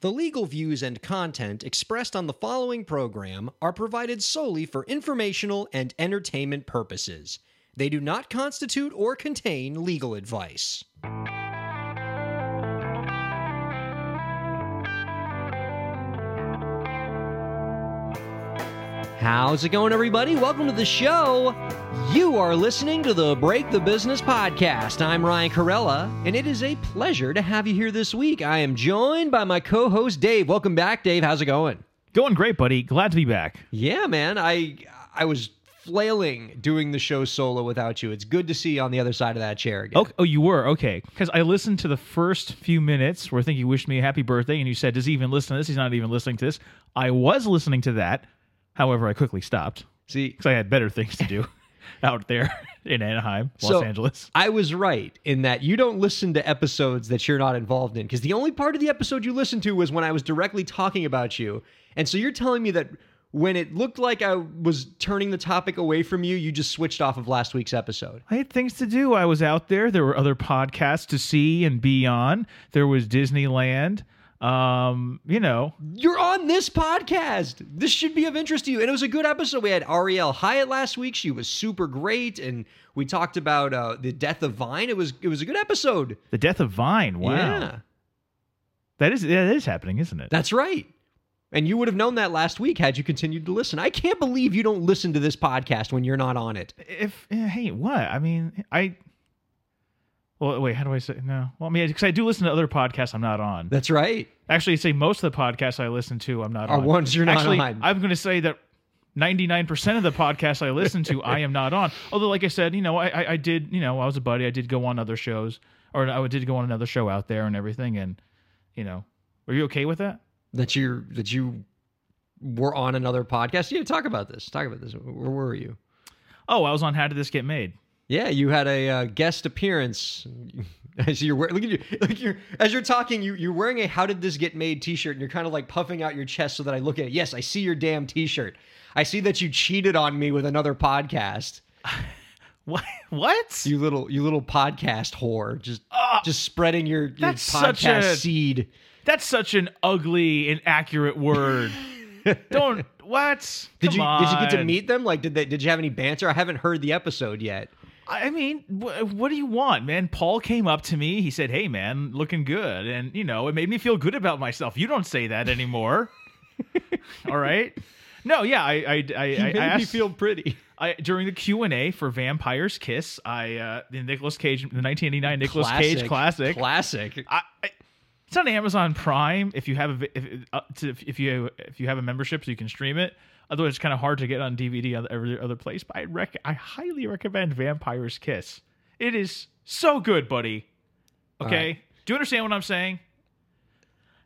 The legal views and content expressed on the following program are provided solely for informational and entertainment purposes. They do not constitute or contain legal advice. How's it going, everybody? Welcome to the show. You are listening to the Break the Business podcast. I'm Ryan Kairalla, and it is a pleasure to have you here this week. I am joined by my co host, Dave. Welcome back, Dave. How's it going? Going great, buddy. Glad to be back. Yeah, man. I I was flailing doing the show solo without you. It's good to see you on the other side of that chair again. Oh, oh you were okay. Because I listened to the first few minutes where I think you wished me a happy birthday, and you said, "Does he even listen to this? He's not even listening to this." I was listening to that. However, I quickly stopped See, because I had better things to do out there in Anaheim, Los So- Angeles. I was right in that you don't listen to episodes that you're not involved in because the only part of the episode you listened to was when I was directly talking about you. And so you're telling me that when it looked like I was turning the topic away from you, you just switched off of last week's episode. I had things to do. I was out there. There were other podcasts to see and be on. There was Disneyland. Um, you know, You're on this podcast. This should be of interest to you. And it was a good episode. We had Ariel Hyatt last week. She was super great. And we talked about uh, the death of Vine. It was it was a good episode. the death of Vine. Wow, Yeah. that is that is happening, isn't it? That's right. And you would have known that last week had you continued to listen. I can't believe you don't listen to this podcast when you're not on it. if eh, hey what i mean i well wait how do i say no well i mean because i do listen to other podcasts i'm not on That's right. actually say most of the podcasts i listen to i'm not Are on ones you're not actually on. i'm going to say that 99% of the podcasts i listen to i am not on although like i said you know I, I i did you know i was a buddy i did go on other shows or i did go on another show out there and everything and you know are you okay with that That you that you were on another podcast. Yeah, talk about this. Talk about this. Where were you? oh i was on how did this get made Yeah, you had a uh, guest appearance. As you're wearing, look at you, like you're as you're talking, you you're wearing a "How did this get made?" T-shirt, and you're kind of like puffing out your chest so that I look at it. Yes, I see your damn T-shirt. I see that you cheated on me with another podcast. what what You little, you little podcast whore, just Ah, just spreading your, your podcast a- seed. That's such an ugly, inaccurate word. Don't what? Did Come you did you get to meet them? Like, did they did you have any banter? I haven't heard the episode yet. I mean, wh- what do you want, man? Paul came up to me. He said, "Hey, man, looking good," and you know, it made me feel good about myself. You don't say that anymore. All right. No, yeah, I, I, I, He made I me feel pretty. I, during the Q and A for Vampire's Kiss, I uh, the Nicolas Cage, the 1989 Nicolas Cage classic. Classic. I, I, it's on Amazon Prime. If you have a if, uh, to, if you if you have a membership, so you can stream it. Otherwise, it's kind of hard to get on DVD on every other place. But I rec- I highly recommend Vampire's Kiss. It is so good, buddy. Okay, right. do you understand what I'm saying?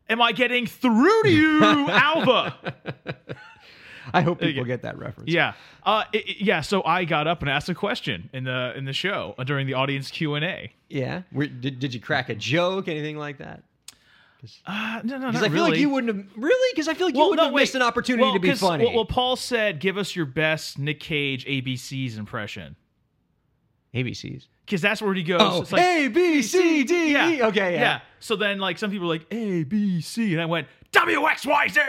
Am I getting through to you, Alva? I hope people get that reference. Yeah, uh, it- it- yeah. So I got up and asked a question in the in the show uh, during the audience Q and A. Yeah. Did, did you crack a joke? Anything like that? Uh, no, no, no. Because I feel really. like you wouldn't have really. Because I feel like you wouldn't no, have wait. missed an opportunity Well, to be 'cause- funny. Well, well, Paul said, "Give us your best Nick Cage ABCs impression," ABCs. because that's where he goes. Oh, it's like, A B C D E. yeah, Okay. Yeah. So then, like, some people are like A B C, and I went W X Y Z.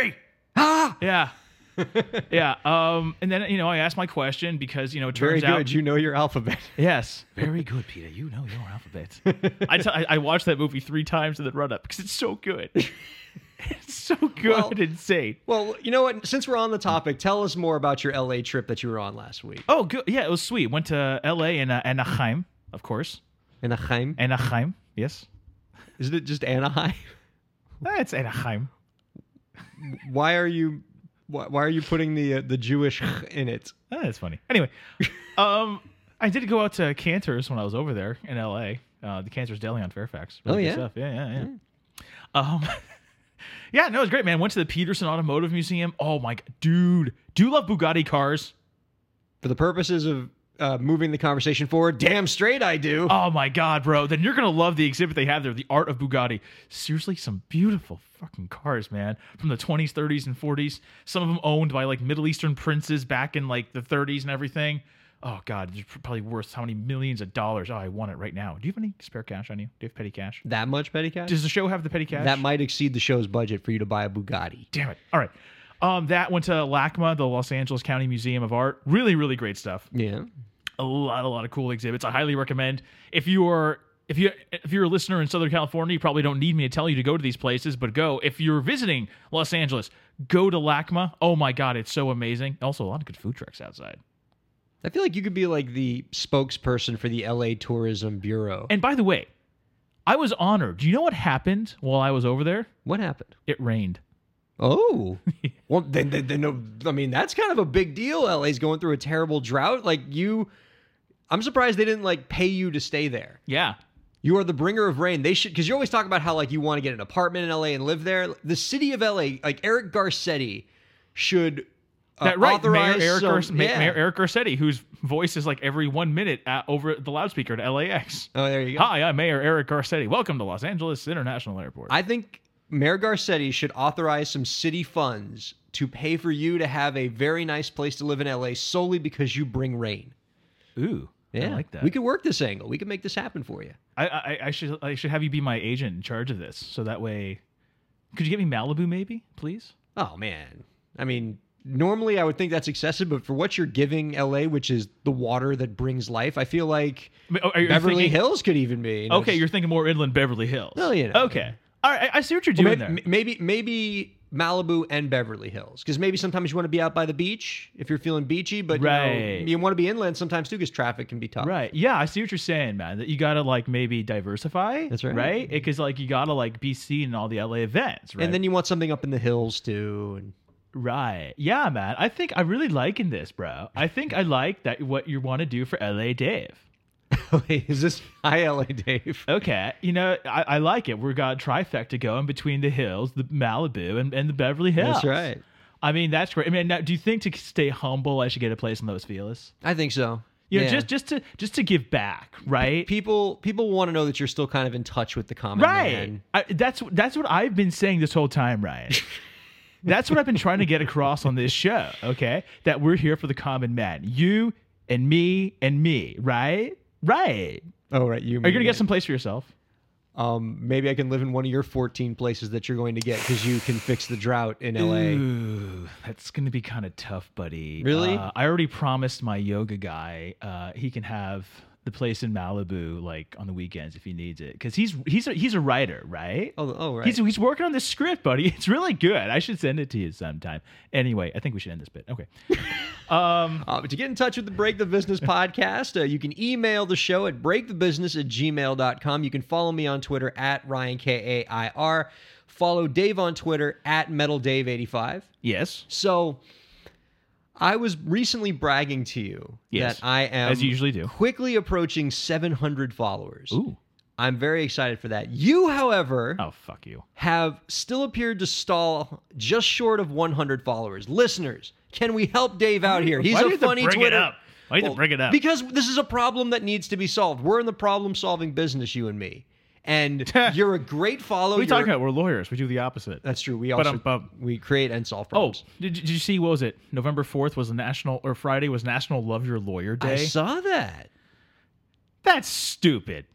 Ah. Yeah, yeah. Um, and then you know, I asked my question because you know, it Very turns good. out You know your alphabet. yes, very good, Peter. You know your alphabet. I, t- I I watched that movie three times in the run up because it's so good. it's so good, Well- insane. well, you know what? Since we're on the topic, tell us more about your LA trip that you were on last week. Oh, good. Yeah, it was sweet. Went to L.A. and uh, Anaheim, of course. Anaheim. Anaheim, yes. Isn't it just Anaheim? Eh, It's Anaheim. Why are you? Why, why are you putting the uh, the Jewish in it? Eh, That's funny. Anyway, um, I did go out to Cantor's when I was over there in L.A. Uh, the Cantor's Deli on Fairfax. Oh, yeah? stuff. yeah, yeah, yeah. Um, yeah, no, it was great, man. Went to the Petersen Automotive Museum. Oh my god, dude, do you love Bugatti cars? For the purposes of uh, moving the conversation forward, damn straight I do. Oh my god, bro! Then you're gonna love the exhibit they have there, the art of Bugatti. Seriously, some beautiful fucking cars, man, from the 20s, 30s, and 40s. Some of them owned by like Middle Eastern princes back in like the 30s and everything. oh god, it's probably worth how many millions of dollars. Oh, I want it right now. Do you have any spare cash on you? Do you have petty cash? That much petty cash? Does the show have the petty cash? that might exceed the show's budget for you to buy a Bugatti. Damn it. All right. Um, that went to LACMA, the Los Angeles County Museum of Art. Really, really great stuff. Yeah. a lot, a lot of cool exhibits. I highly recommend if you are if you if you're a listener in Southern California, you probably don't need me to tell you to go to these places, but go. If you're visiting Los Angeles, go to LACMA. Oh my god, it's so amazing. Also, a lot of good food trucks outside. I feel like you could be like the spokesperson for the LA Tourism Bureau. And by the way, I was honored. Do you know what happened while I was over there? what happened? It rained. Oh, well, then, then, then, no, I mean, that's kind of a big deal. LA's going through a terrible drought. Like, you, I'm surprised they didn't like pay you to stay there. Yeah. You are the bringer of rain. They should, because you always talk about how like you want to get an apartment in LA and live there. The city of LA, like Eric Garcetti, should uh, That right, Mayor Eric, some- yeah. Mayor Eric Garcetti, whose voice is like every one minute at, over the loudspeaker to LAX. Oh, there you go. Hi, I'm Mayor Eric Garcetti. Welcome to Los Angeles International Airport. I think Mayor Garcetti should authorize some city funds to pay for you to have a very nice place to live in LA solely because you bring rain. Ooh, Yeah, I like that. We could work this angle. We could make this happen for you. I, I, I should I should have you be my agent in charge of this, so that way, could you get me Malibu, maybe, please? Oh man, I mean, normally I would think that's excessive, but for what you're giving LA, which is the water that brings life, I feel like I mean, oh, are you Beverly thinking- Hills could even be. you know, Okay, just- you're thinking more inland Beverly Hills. Well, you know. Okay, all right. I, I see what you're Well, doing maybe, there. maybe maybe Malibu and Beverly Hills, because maybe sometimes you want to be out by the beach if you're feeling beachy, but you, know, you want to be inland sometimes too, because traffic can be tough. Right. Yeah, I see what you're saying, man. That you gotta like maybe diversify. That's right. Right? Because like you gotta like be seen in all the LA events, right? And then you want something up in the hills too. And Right. Yeah, man. I think I really liking this, bro. I think I like that what you want to do for LA Dave. Wait, is this hi LA Dave? Okay, you know, I, I like it. We've got trifecta going between the hills, the Malibu, and, and the Beverly Hills. That's right. I mean, that's great. I mean, now, do you think to stay humble, I should get a place in Los Feliz? I think so. You know, Yeah. just just to just to give back, right? people people want to know that you're still kind of in touch with the common right. man. I, that's that's what I've been saying this whole time, Ryan. that's what I've been trying to get across on this show. Okay, that we're here for the common man, you and me and me, right? Right. Oh right, you. Are you gonna get some place for yourself? Um, maybe I can live in one of your 14 places that you're going to get because you can fix the drought in LA. Ooh, that's gonna be kind of tough, buddy. Really? Uh, I already promised my yoga guy uh, he can have the place in Malibu like on the weekends if he needs it because he's he's a, he's a writer, right? Oh, oh right. He's, he's working on this script, buddy. It's really good. I should send it to you sometime. Anyway, I think we should end this bit. Okay. Um, Uh, to get in touch with the Break the Business podcast, uh, you can email the show at breakthebusiness at gmail.com. You can follow me on Twitter at Ryan K A I R. Follow Dave on Twitter at Metal Dave 85 yes. So I was recently bragging to you Yes, that I am as you usually do. quickly approaching 700 followers. Ooh. I'm very excited for that. You, however, Oh, fuck you. have still appeared to stall just short of 100 followers. Listeners, can we help Dave out here? He's Why do a you have to funny bring it Twitter. up? Why do you have to bring it up? Because this is a problem that needs to be solved. We're in the problem-solving business, you and me. And you're a great follow. What are you talking about? We're lawyers. We do the opposite. That's true. We also um, bum. we create and solve Oh, problems. did, you- did you see? What was it? November fourth was the national, or Friday was National Love Your Lawyer Day. I saw that. That's stupid.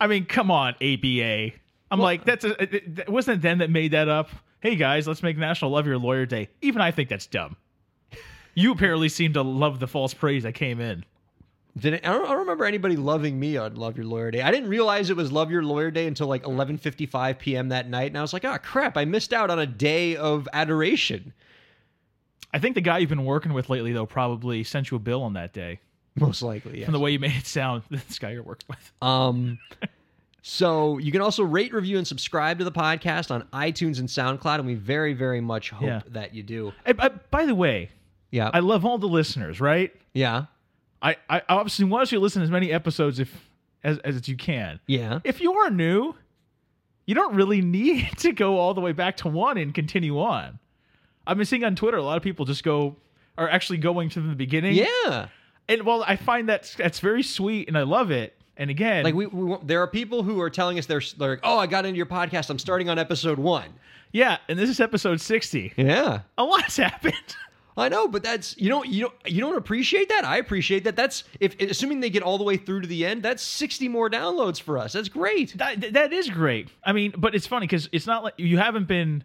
I mean, come on, ABA. I'm like, that's a. it- it- wasn't it them that made that up? Hey guys, let's make National Love Your Lawyer Day. Even I think that's dumb. You apparently seem to love the false praise that came in. Did it, I, don't, I don't remember anybody loving me on Love Your Lawyer Day. I didn't realize it was Love Your Lawyer Day until like 11:55 p.m. that night, and I was like, "Oh crap! I missed out on a day of adoration." I think the guy you've been working with lately, though, probably sent you a bill on that day Most likely, yes. from the way you made it sound. This guy you're working with. Um, so you can also rate, review, and subscribe to the podcast on iTunes and SoundCloud, and we very, very much hope Yeah. that you do. Hey, by, by the way, Yeah, I love all the listeners, right? yeah, I, I obviously want you to listen to as many episodes if as as you can. yeah. If you are new, you don't really need to go all the way back to one and continue on. I've been seeing on Twitter a lot of people just go are actually going to the beginning. Yeah, And well, I find that that's very sweet and I love it. And again, like we, we, there are people who are telling us they're, they're like, "Oh, I got into your podcast. I'm starting on episode one." yeah, and this is episode 60. Yeah. A lot's happened. I know, but that's you don't you don't you don't appreciate that. I appreciate that. That's if assuming they get all the way through to the end, that's sixty more downloads for us. That's great. That, that is great. I mean, but it's funny because it's not like you haven't been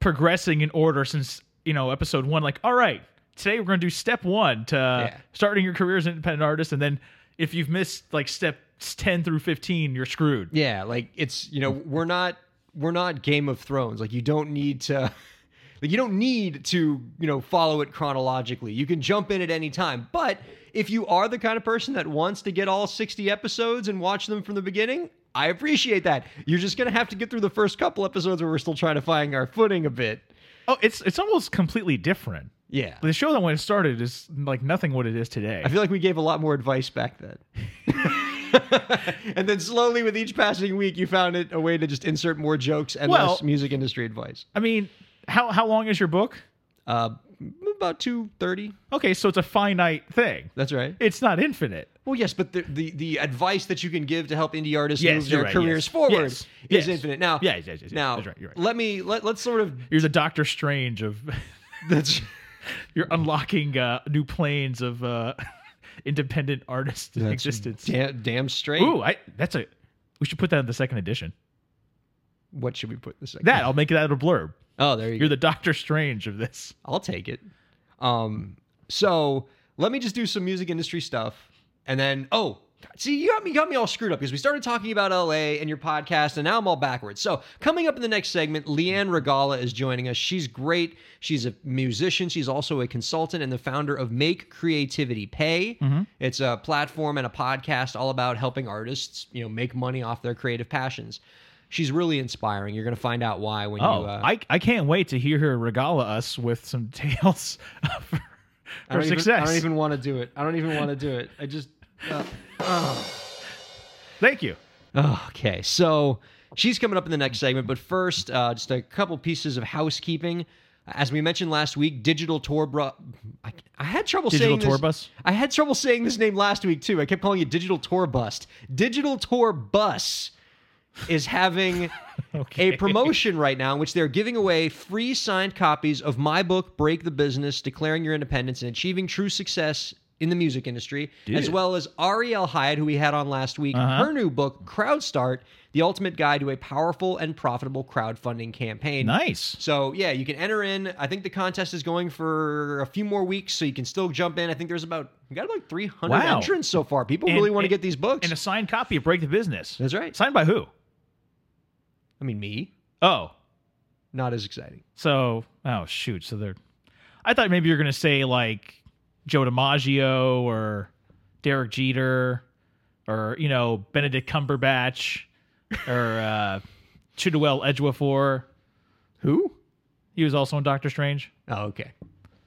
progressing in order since you know episode one. Like, all right, today we're going to do step one to Yeah. starting your career as an independent artist, and then if you've missed like step ten through fifteen, you're screwed. Yeah, like it's you know we're not we're not Game of Thrones. Like you don't need to. Like you don't need to, you know, follow it chronologically. You can jump in at any time. But if you are the kind of person that wants to get all 60 episodes and watch them from the beginning, I appreciate that. You're just going to have to get through the first couple episodes where we're still trying to find our footing a bit. Oh, it's it's almost completely different. Yeah. The show that when it started is like nothing what it is today. I feel like we gave a lot more advice back then. and then slowly with each passing week, you found it a way to just insert more jokes and Well- less music industry advice. I mean, how how long is your book? Uh, about 230. Okay, so it's a finite thing. That's right. It's not infinite. Well, yes, but the, the, the advice that you can give to help indie artists Yes, move you're their right, careers yes. forward Yes, is yes. infinite. Now, Yeah, yes, yes, yes, now that's right, you're right. let me let let's sort of You're the Doctor Strange of. that's You're unlocking uh, new planes of uh, independent artist existence. damn, damn straight. Ooh, I that's a. We should put that in the second edition. What should we put in the second? That I'll make that a blurb. Oh, there you You're go. the Doctor Strange of this. I'll take it. Um, so let me just do some music industry stuff, and then oh, see, you got me got me all screwed up because we started talking about LA and your podcast, and now I'm all backwards. So coming up in the next segment, Leanne Regalla is joining us. She's great. She's a musician. She's also a consultant and the founder of Make Creativity Pay. It's a platform and a podcast all about helping artists, you know, make money off their creative passions. She's really inspiring. You're going to find out why when Oh, you. Uh, I, I can't wait to hear her regala us with some tales of her, her don't even- success. I don't even want to do it. I don't even want to do it. I just. Uh, Thank you. okay, so she's coming up in the next segment, but first, uh, just a couple pieces of housekeeping. As we mentioned last week, Digital Tour Bru- I, I had trouble Digital saying Tour this. Bus? I had trouble saying this name last week too. I kept calling it Digital Tour Bust. Digital Tour Bus is having Okay. a promotion right now in which they're giving away free signed copies of my book, Break the Business Declaring Your Independence and Achieving True Success in the Music Industry, as well as Ariel Hyatt, who we had on last week, Uh-huh. her new book, Crowd Start The Ultimate Guide to a Powerful and Profitable Crowdfunding Campaign. Nice. So, yeah, you can enter in. I think the contest is going for a few more weeks, so you can still jump in. I think there's about, we got about 300 Wow. entrants so far. People And- really want to get these books. And a signed copy of Break the Business. That's right. Signed by who? I mean, me, Oh, not as exciting. so oh shoot. So they're. I thought maybe you're gonna say like Joe DiMaggio or Derek Jeter or you know Benedict Cumberbatch or uh, Chiwetel Ejiofor. Who? He was also in Doctor Strange. Oh, okay.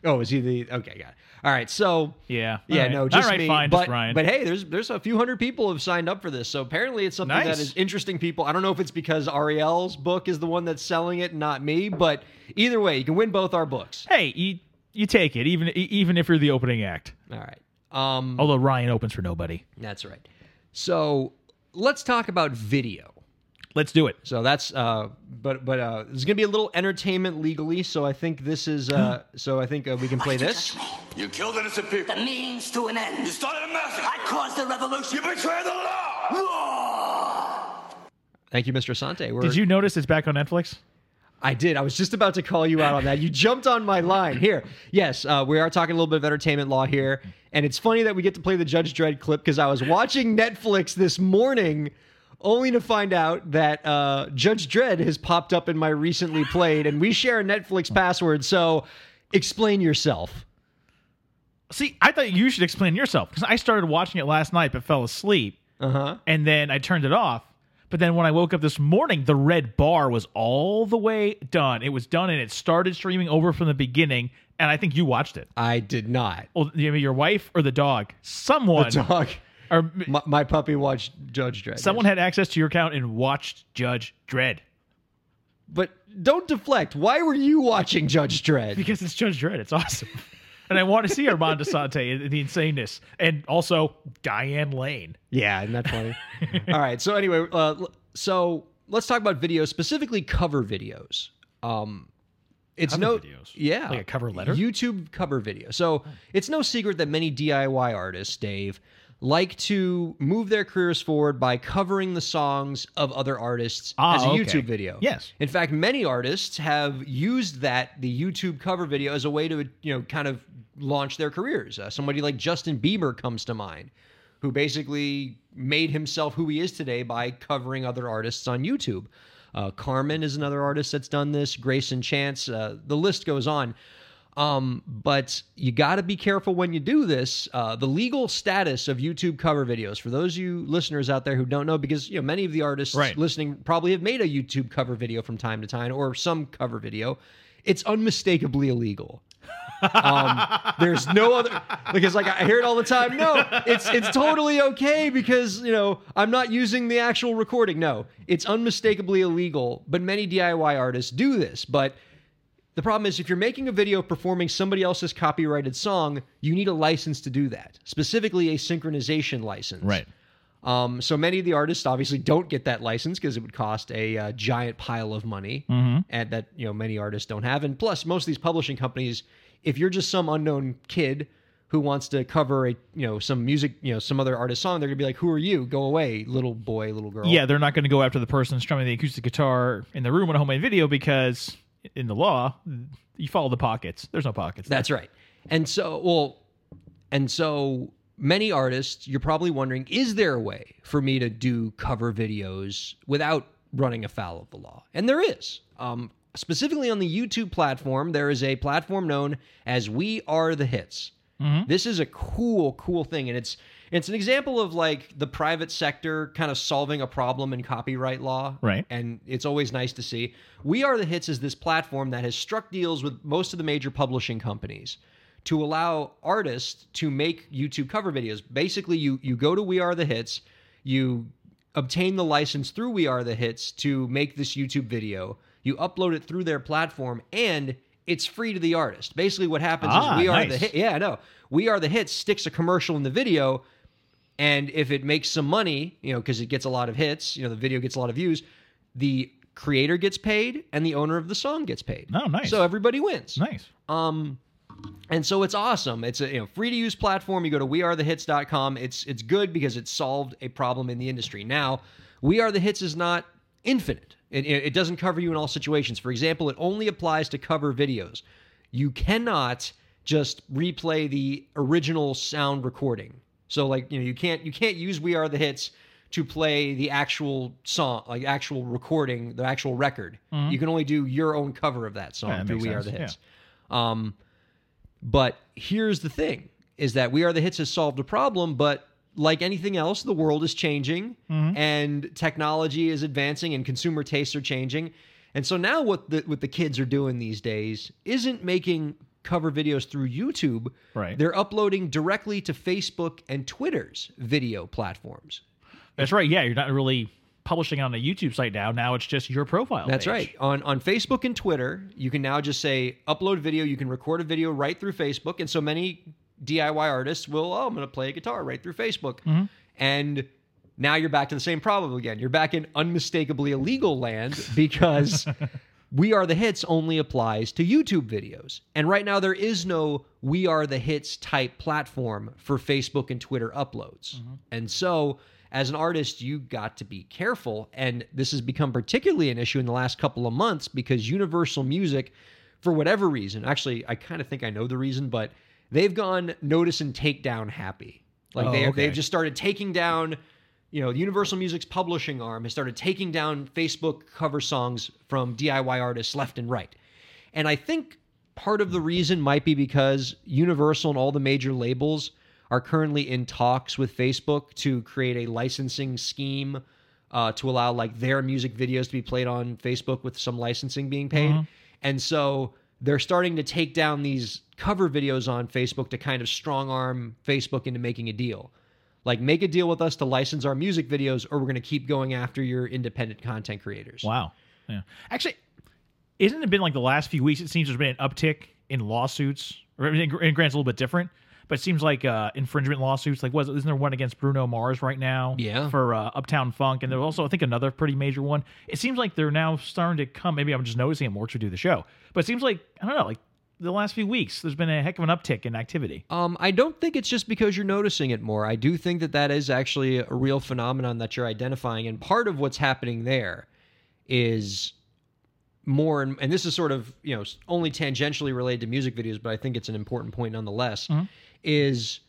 Oh, is he the okay? Got it. All right. So Yeah. yeah, right. no, just right, me. fine, but just Ryan. but hey, there's there's a few hundred people have signed up for this, so apparently it's something that Nice. is interesting. People, I don't know if it's because Ariel's book is the one that's selling it, not me, but either way, you can win both our books. hey, you you take it even even if you're the opening act. All right. Um, Although Ryan opens for nobody. that's right. So let's talk about video. Let's do it. So that's uh, but but uh, there's gonna be a little entertainment legally. So I think this is uh, so I think uh, we can play this. You killed innocent people. The means to an end. You started a massacre. I caused the revolution. You betrayed the law. law. Thank you, Mr. Sante. We're, Did you notice it's back on Netflix? I did. I was just about to call you out on that. You jumped on my line. Here, yes, uh, we are talking a little bit of entertainment law here, and it's funny that we get to play the Judge Dredd clip because I was watching Netflix this morning, only to find out that uh, Judge Dredd has popped up in my recently played, and we share a Netflix password. So, explain yourself. See, I thought you should explain yourself because I started watching it last night but fell asleep. Uh huh. and then I turned it off. But then when I woke up this morning, the red bar was all the way done. It was done and it started streaming over from the beginning. And I think you watched it. I did not. Well, your wife or the dog, someone, The dog. Or My, my puppy watched Judge Dredd. someone had access to your account and watched Judge Dredd But don't deflect. Why were you watching Judge Dredd? because it's Judge Dredd. It's awesome. and I want to see Armand Assante and the insaneness, and also Diane Lane. Yeah, isn't that funny? All right. So anyway, uh, so let's talk about videos, specifically cover videos. Um, It's Cover no videos? yeah, Like a cover letter? YouTube cover video. So it's no secret that many DIY artists, Dave, like to move their careers forward by covering the songs of other artists Ah, as a okay. YouTube video. Yes. In fact, many artists have used that the YouTube cover video as a way to you know kind of launch their careers. Uh, somebody like Justin Bieber comes to mind, who basically made himself who he is today by covering other artists on YouTube. Uh, Karmin is another artist that's done this. Greyson Chance. Uh, the list goes on. Um, but you got to be careful when you do this. Uh, the legal status of YouTube cover videos, for those of you listeners out there who don't know, because you know many of the artists Right. listening probably have made a YouTube cover video from time to time or some cover video. It's unmistakably illegal. Um, there's no other because like I hear it all the time. No, it's it's totally okay because you know I'm not using the actual recording. No, it's unmistakably illegal. But many DIY artists do this. But the problem is if you're making a video performing somebody else's copyrighted song, you need a license to do that. Specifically, a synchronization license. Right. Um, so many of the artists obviously don't get that license because it would cost a uh, giant pile of money, and that you know many artists don't have. And plus, most of these publishing companies, if you're just some unknown kid who wants to cover a you know some music, you know some other artist song, they're gonna be like, "Who are you? Go away, little boy, little girl." Yeah, they're not going to go after the person strumming the acoustic guitar in the room on a homemade video because in the law, you follow the pockets. There's no pockets. That's right. And so, well, and so many artists, you're probably wondering, is there a way for me to do cover videos without running afoul of the law? And there is. Um, specifically on the YouTube platform, there is a platform known as We Are the Hits. This is a cool, cool thing, and it's it's an example of like the private sector kind of solving a problem in copyright law, Right. and it's always nice to see. We Are the Hits is this platform that has struck deals with most of the major publishing companies to allow artists to make YouTube cover videos. Basically, you you go to We Are the Hits, you obtain the license through We Are the Hits to make this YouTube video. You upload it through their platform and it's free to the artist. Basically what happens Ah, is We Are nice. the Hit Yeah, I know. We Are the Hits sticks a commercial in the video and if it makes some money, you know, because it gets a lot of hits, you know, the video gets a lot of views, the creator gets paid and the owner of the song gets paid. Oh, nice. So everybody wins. nice. Um, and so it's awesome. It's a you know, free to use platform. You go to wearethehits.com. It's it's good because it solved a problem in the industry. Now, We Are the Hits is not infinite. It, it it doesn't cover you in all situations. For example, it only applies to cover videos. You cannot just replay the original sound recording. So like, you know, you can't you can't use We Are the Hits to play the actual song, like actual recording, the actual record. You can only do your own cover of that song Yeah, that through We Are the Hits. Um, but here's the thing: is that We Are the Hits has solved a problem, but like anything else, the world is changing and technology is advancing and consumer tastes are changing. And so now what the what the kids are doing these days isn't making cover videos through YouTube. Right. They're uploading directly to Facebook and Twitter's video platforms. That's right. Yeah, you're not really publishing on a YouTube site now. Now it's just your profile. That's page. right. On on Facebook and Twitter, you can now just say upload video. You can record a video right through Facebook, and so many DIY artists will. Oh, I'm going to play a guitar right through Facebook, mm-hmm. and now you're back to the same problem again. You're back in unmistakably illegal land because We Are the Hits only applies to YouTube videos, and right now there is no We Are the Hits type platform for Facebook and Twitter uploads, mm-hmm. and so as an artist, you got to be careful. And this has become particularly an issue in the last couple of months because Universal Music, for whatever reason, actually, I kind of think I know the reason, but they've gone notice and take down happy. Like Oh, they, okay. they've just started taking down, you know, Universal Music's publishing arm has started taking down Facebook cover songs from DIY artists left and right. And I think part of the reason might be because Universal and all the major labels are currently in talks with Facebook to create a licensing scheme uh, to allow like their music videos to be played on Facebook with some licensing being paid. And so they're starting to take down these cover videos on Facebook to kind of strong arm Facebook into making a deal. Like, make a deal with us to license our music videos, or we're going to keep going after your independent content creators. Wow. Yeah. Actually, isn't it been like the last few weeks? It seems there's been an uptick in lawsuits. Or, and grant's a little bit different, But it seems like uh, infringement lawsuits, like was isn't there one against Bruno Mars right now? Yeah. For uh, Uptown Funk, and there's also I think another pretty major one. It seems like they're now starting to come. Maybe I'm just noticing it more to do the show, but it seems like I don't know, like the last few weeks, there's been a heck of an uptick in activity. Um, I don't think it's just because you're noticing it more. I do think that that is actually a real phenomenon that you're identifying, and part of what's happening there is more, and, and this is sort of you know only tangentially related to music videos, but I think it's an important point nonetheless. Is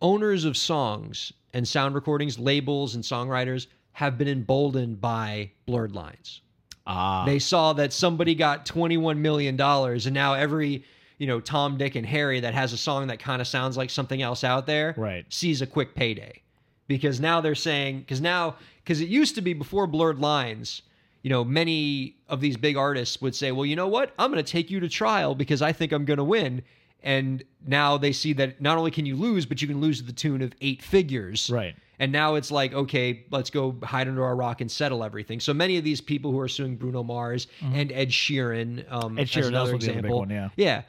owners of songs and sound recordings, labels and songwriters have been emboldened by blurred lines. Ah, They saw that somebody got $21 million and now every, you know, Tom, Dick, and Harry that has a song that kind of sounds like something else out there Right. sees a quick payday. Because now they're saying, because now, because it used to be before blurred lines, you know, many of these big artists would say, well, you know what? I'm going to take you to trial because I think I'm going to win. And now they see that not only can you lose, but you can lose to the tune of eight figures. Right. And now it's like, okay, let's go hide under our rock and settle everything. So many of these people who are suing Bruno Mars and Ed Sheeran, um, Mm-hmm. Ed Sheeran another also would the big example, one, yeah. yeah,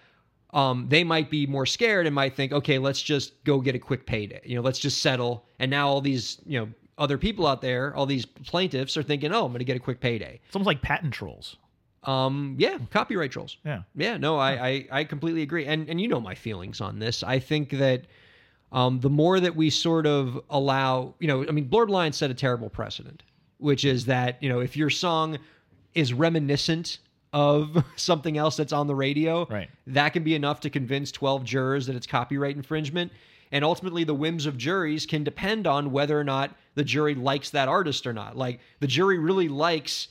um, they might be more scared and might think, okay, let's just go get a quick payday. You know, let's just settle. And now all these, you know, other people out there, all these plaintiffs are thinking, oh, I'm going to get a quick payday. it's almost like patent trolls. Um, yeah, copyright trolls. Yeah. Yeah, no, I, I, I completely agree. And and you know my feelings on this. I think that um, the more that we sort of allow, you know, I mean, Blurred Lines set a terrible precedent, which is that, you know, if your song is reminiscent of something else that's on the radio, Right. that can be enough to convince 12 jurors that it's copyright infringement. And ultimately, the whims of juries can depend on whether or not the jury likes that artist or not. Like, the jury really likes,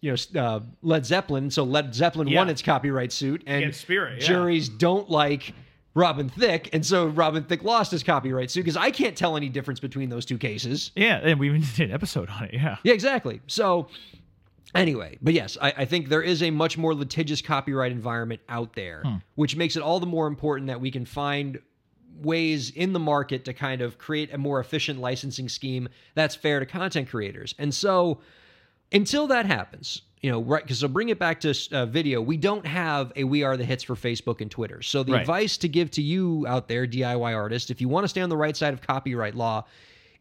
you know, uh, Led Zeppelin, so Led Zeppelin won its copyright suit, and Against Spirit, yeah. juries don't like Robin Thicke, and so Robin Thicke lost his copyright suit because I can't tell any difference between those two cases. Yeah, and we even did an episode on it. Yeah. Yeah, exactly. So, anyway, but yes, I, I think there is a much more litigious copyright environment out there, which makes it all the more important that we can find ways in the market to kind of create a more efficient licensing scheme that's fair to content creators. And so, until that happens, you know, right? Because so bring it back to uh, video. We don't have a "We Are the Hits" for Facebook and Twitter. So the Right. advice to give to you out there, DIY artist, if you want to stay on the right side of copyright law,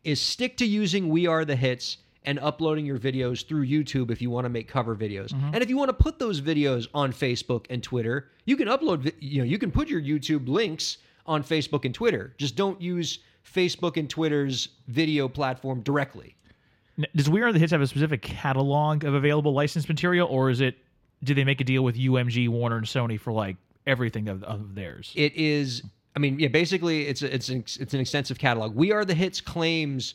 is stick to using "We Are the Hits" and uploading your videos through YouTube if you want to make cover videos. And if you want to put those videos on Facebook and Twitter, you can upload. You know, you can put your YouTube links on Facebook and Twitter. Just don't use Facebook and Twitter's video platform directly. Does We Are the Hits have a specific catalog of available licensed material, or is it? Do they make a deal with UMG, Warner, and Sony for like everything of, of theirs? It is. I mean, yeah. Basically, it's a, it's an, it's an extensive catalog. We are the hits claims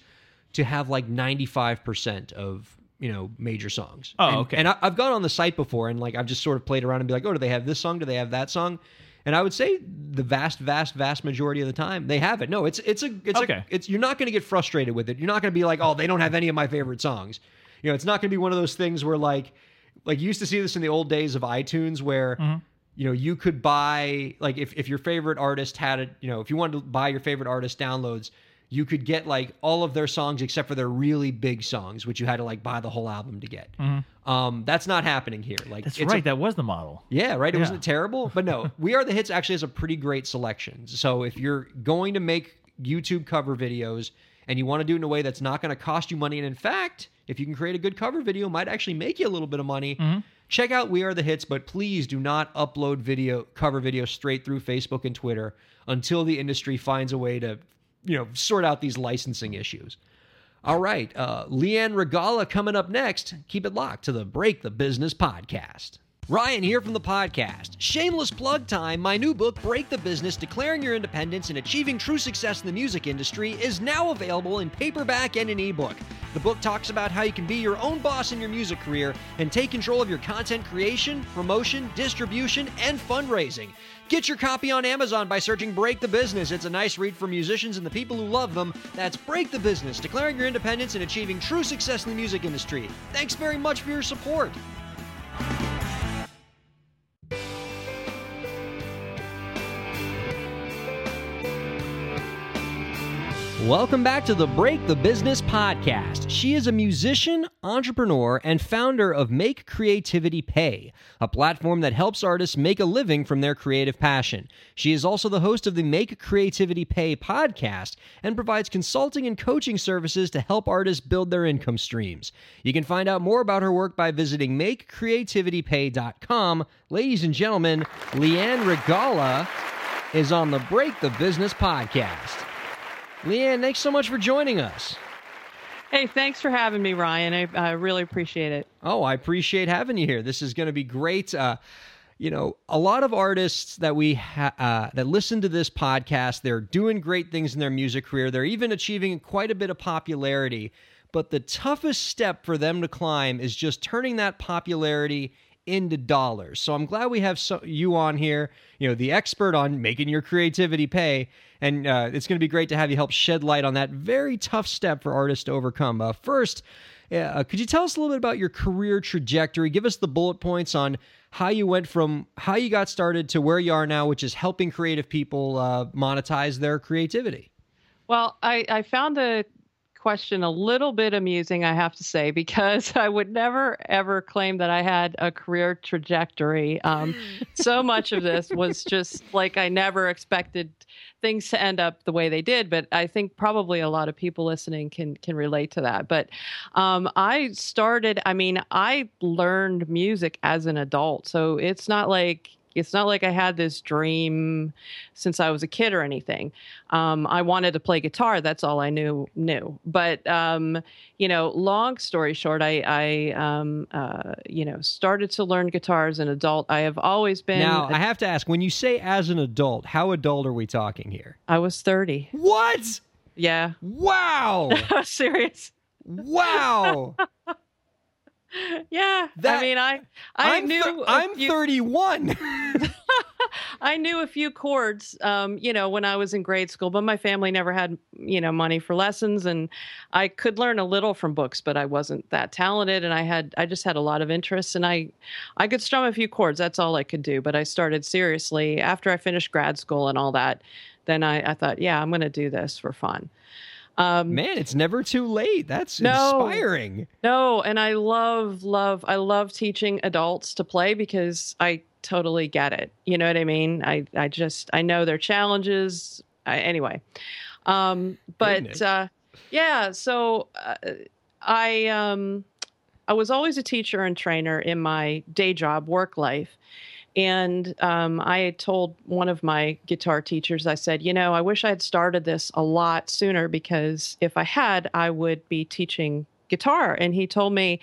to have like ninety five percent of you know major songs. Oh, And- okay. And I, I've gone on the site before and like I've just sort of played around and be like, oh, do they have this song? Do they have that song? And I would say the vast, vast, vast majority of the time they have it. No, it's it's a it's Okay. a it's you're not going to get frustrated with it. You're not going to be like, oh, they don't have any of my favorite songs. You know, it's not going to be one of those things where like like you used to see this in the old days of iTunes where Mm-hmm. you know you could buy like if, if your favorite artist had it you know if you wanted to buy your favorite artist downloads you could get like all of their songs except for their really big songs which you had to like buy the whole album to get um that's not happening here like Mm-hmm. That's it's a- right. that was the model. yeah, right. It Yeah. wasn't terrible, but no, We Are the Hits actually has a pretty great selection. So if you're going to make YouTube cover videos and you want to do it in a way that's not going to cost you money, and in fact, if you can create a good cover video, it might actually make you a little bit of money. Check out We Are the Hits, but please do not upload video cover videos straight through Facebook and Twitter until the industry finds a way to, you know, sort out these licensing issues. All right, uh, Leanne Regalla coming up next. Keep it locked to the Break the Business podcast. Ryan here from the podcast. Shameless plug time. My new book, Break the Business Declaring Your Independence and Achieving True Success in the Music Industry, is now available in paperback and an ebook. The book talks about how you can be your own boss in your music career and take control of your content creation, promotion, distribution, and fundraising. Get your copy on Amazon by searching Break the Business. It's a nice read for musicians and the people who love them. That's Break the Business Declaring Your Independence and Achieving True Success in the Music Industry. Thanks very much for your support. Welcome back to the Break the Business podcast. She is a musician, entrepreneur, and founder of Make Creativity Pay, a platform that helps artists make a living from their creative passion. She is also the host of the Make Creativity Pay podcast and provides consulting and coaching services to help artists build their income streams. You can find out more about her work by visiting makecreativitypay.com. Ladies and gentlemen, Leanne Regalla is on the Break the Business podcast. Leanne, thanks so much for joining us. Hey, thanks for having me, Ryan. I, I really appreciate it. Oh, I appreciate having you here. This is going to be great. Uh, you know, a lot of artists that we ha- uh, that listen to this podcast, they're doing great things in their music career. They're even achieving quite a bit of popularity. But the toughest step for them to climb is just turning that popularity into dollars. So I'm glad we have so, you on here, you know, the expert on making your creativity pay. And uh, it's going to be great to have you help shed light on that very tough step for artists to overcome. Uh, first, uh, could you tell us a little bit about your career trajectory? Give us the bullet points on how you went from how you got started to where you are now, which is helping creative people uh, monetize their creativity. Well, I, I found the question a little bit amusing, I have to say, because I would never ever claim that I had a career trajectory. Um, so much of this was just like I never expected things to end up the way they did. But I think probably a lot of people listening can can relate to that. But um, I started. I mean, I learned music as an adult, so it's not like it's not like I had this dream since I was a kid or anything. Um, I wanted to play guitar. That's all I knew knew. But um, you know, long story short, I, I um, uh, you know started to learn guitar as an adult. I have always been. Now, a- I have to ask when you say as an adult, how adult are we talking here? I was thirty. What? Yeah, Wow. serious. Wow. Yeah, That- I mean, I I I'm knew a I'm few- 31. I knew a few chords, um, you know, when I was in grade school, but my family never had, you know, money for lessons, and I could learn a little from books, but I wasn't that talented, and I had, I just had a lot of interests, and I, I could strum a few chords. That's all I could do. But I started seriously after I finished grad school and all that. Then I, I thought, yeah, I'm going to do this for fun. Um, Man, it's never too late. That's No. inspiring. No, and I love, love, I love teaching adults to play because I totally get it. You know what I mean? I, I just, I know their challenges. I, anyway, um, but uh, yeah, so uh, I, um, I was always a teacher and trainer in my day job, work life. And um, I told one of my guitar teachers, I said, you know, I wish I had started this a lot sooner because if I had, I would be teaching guitar. And he told me,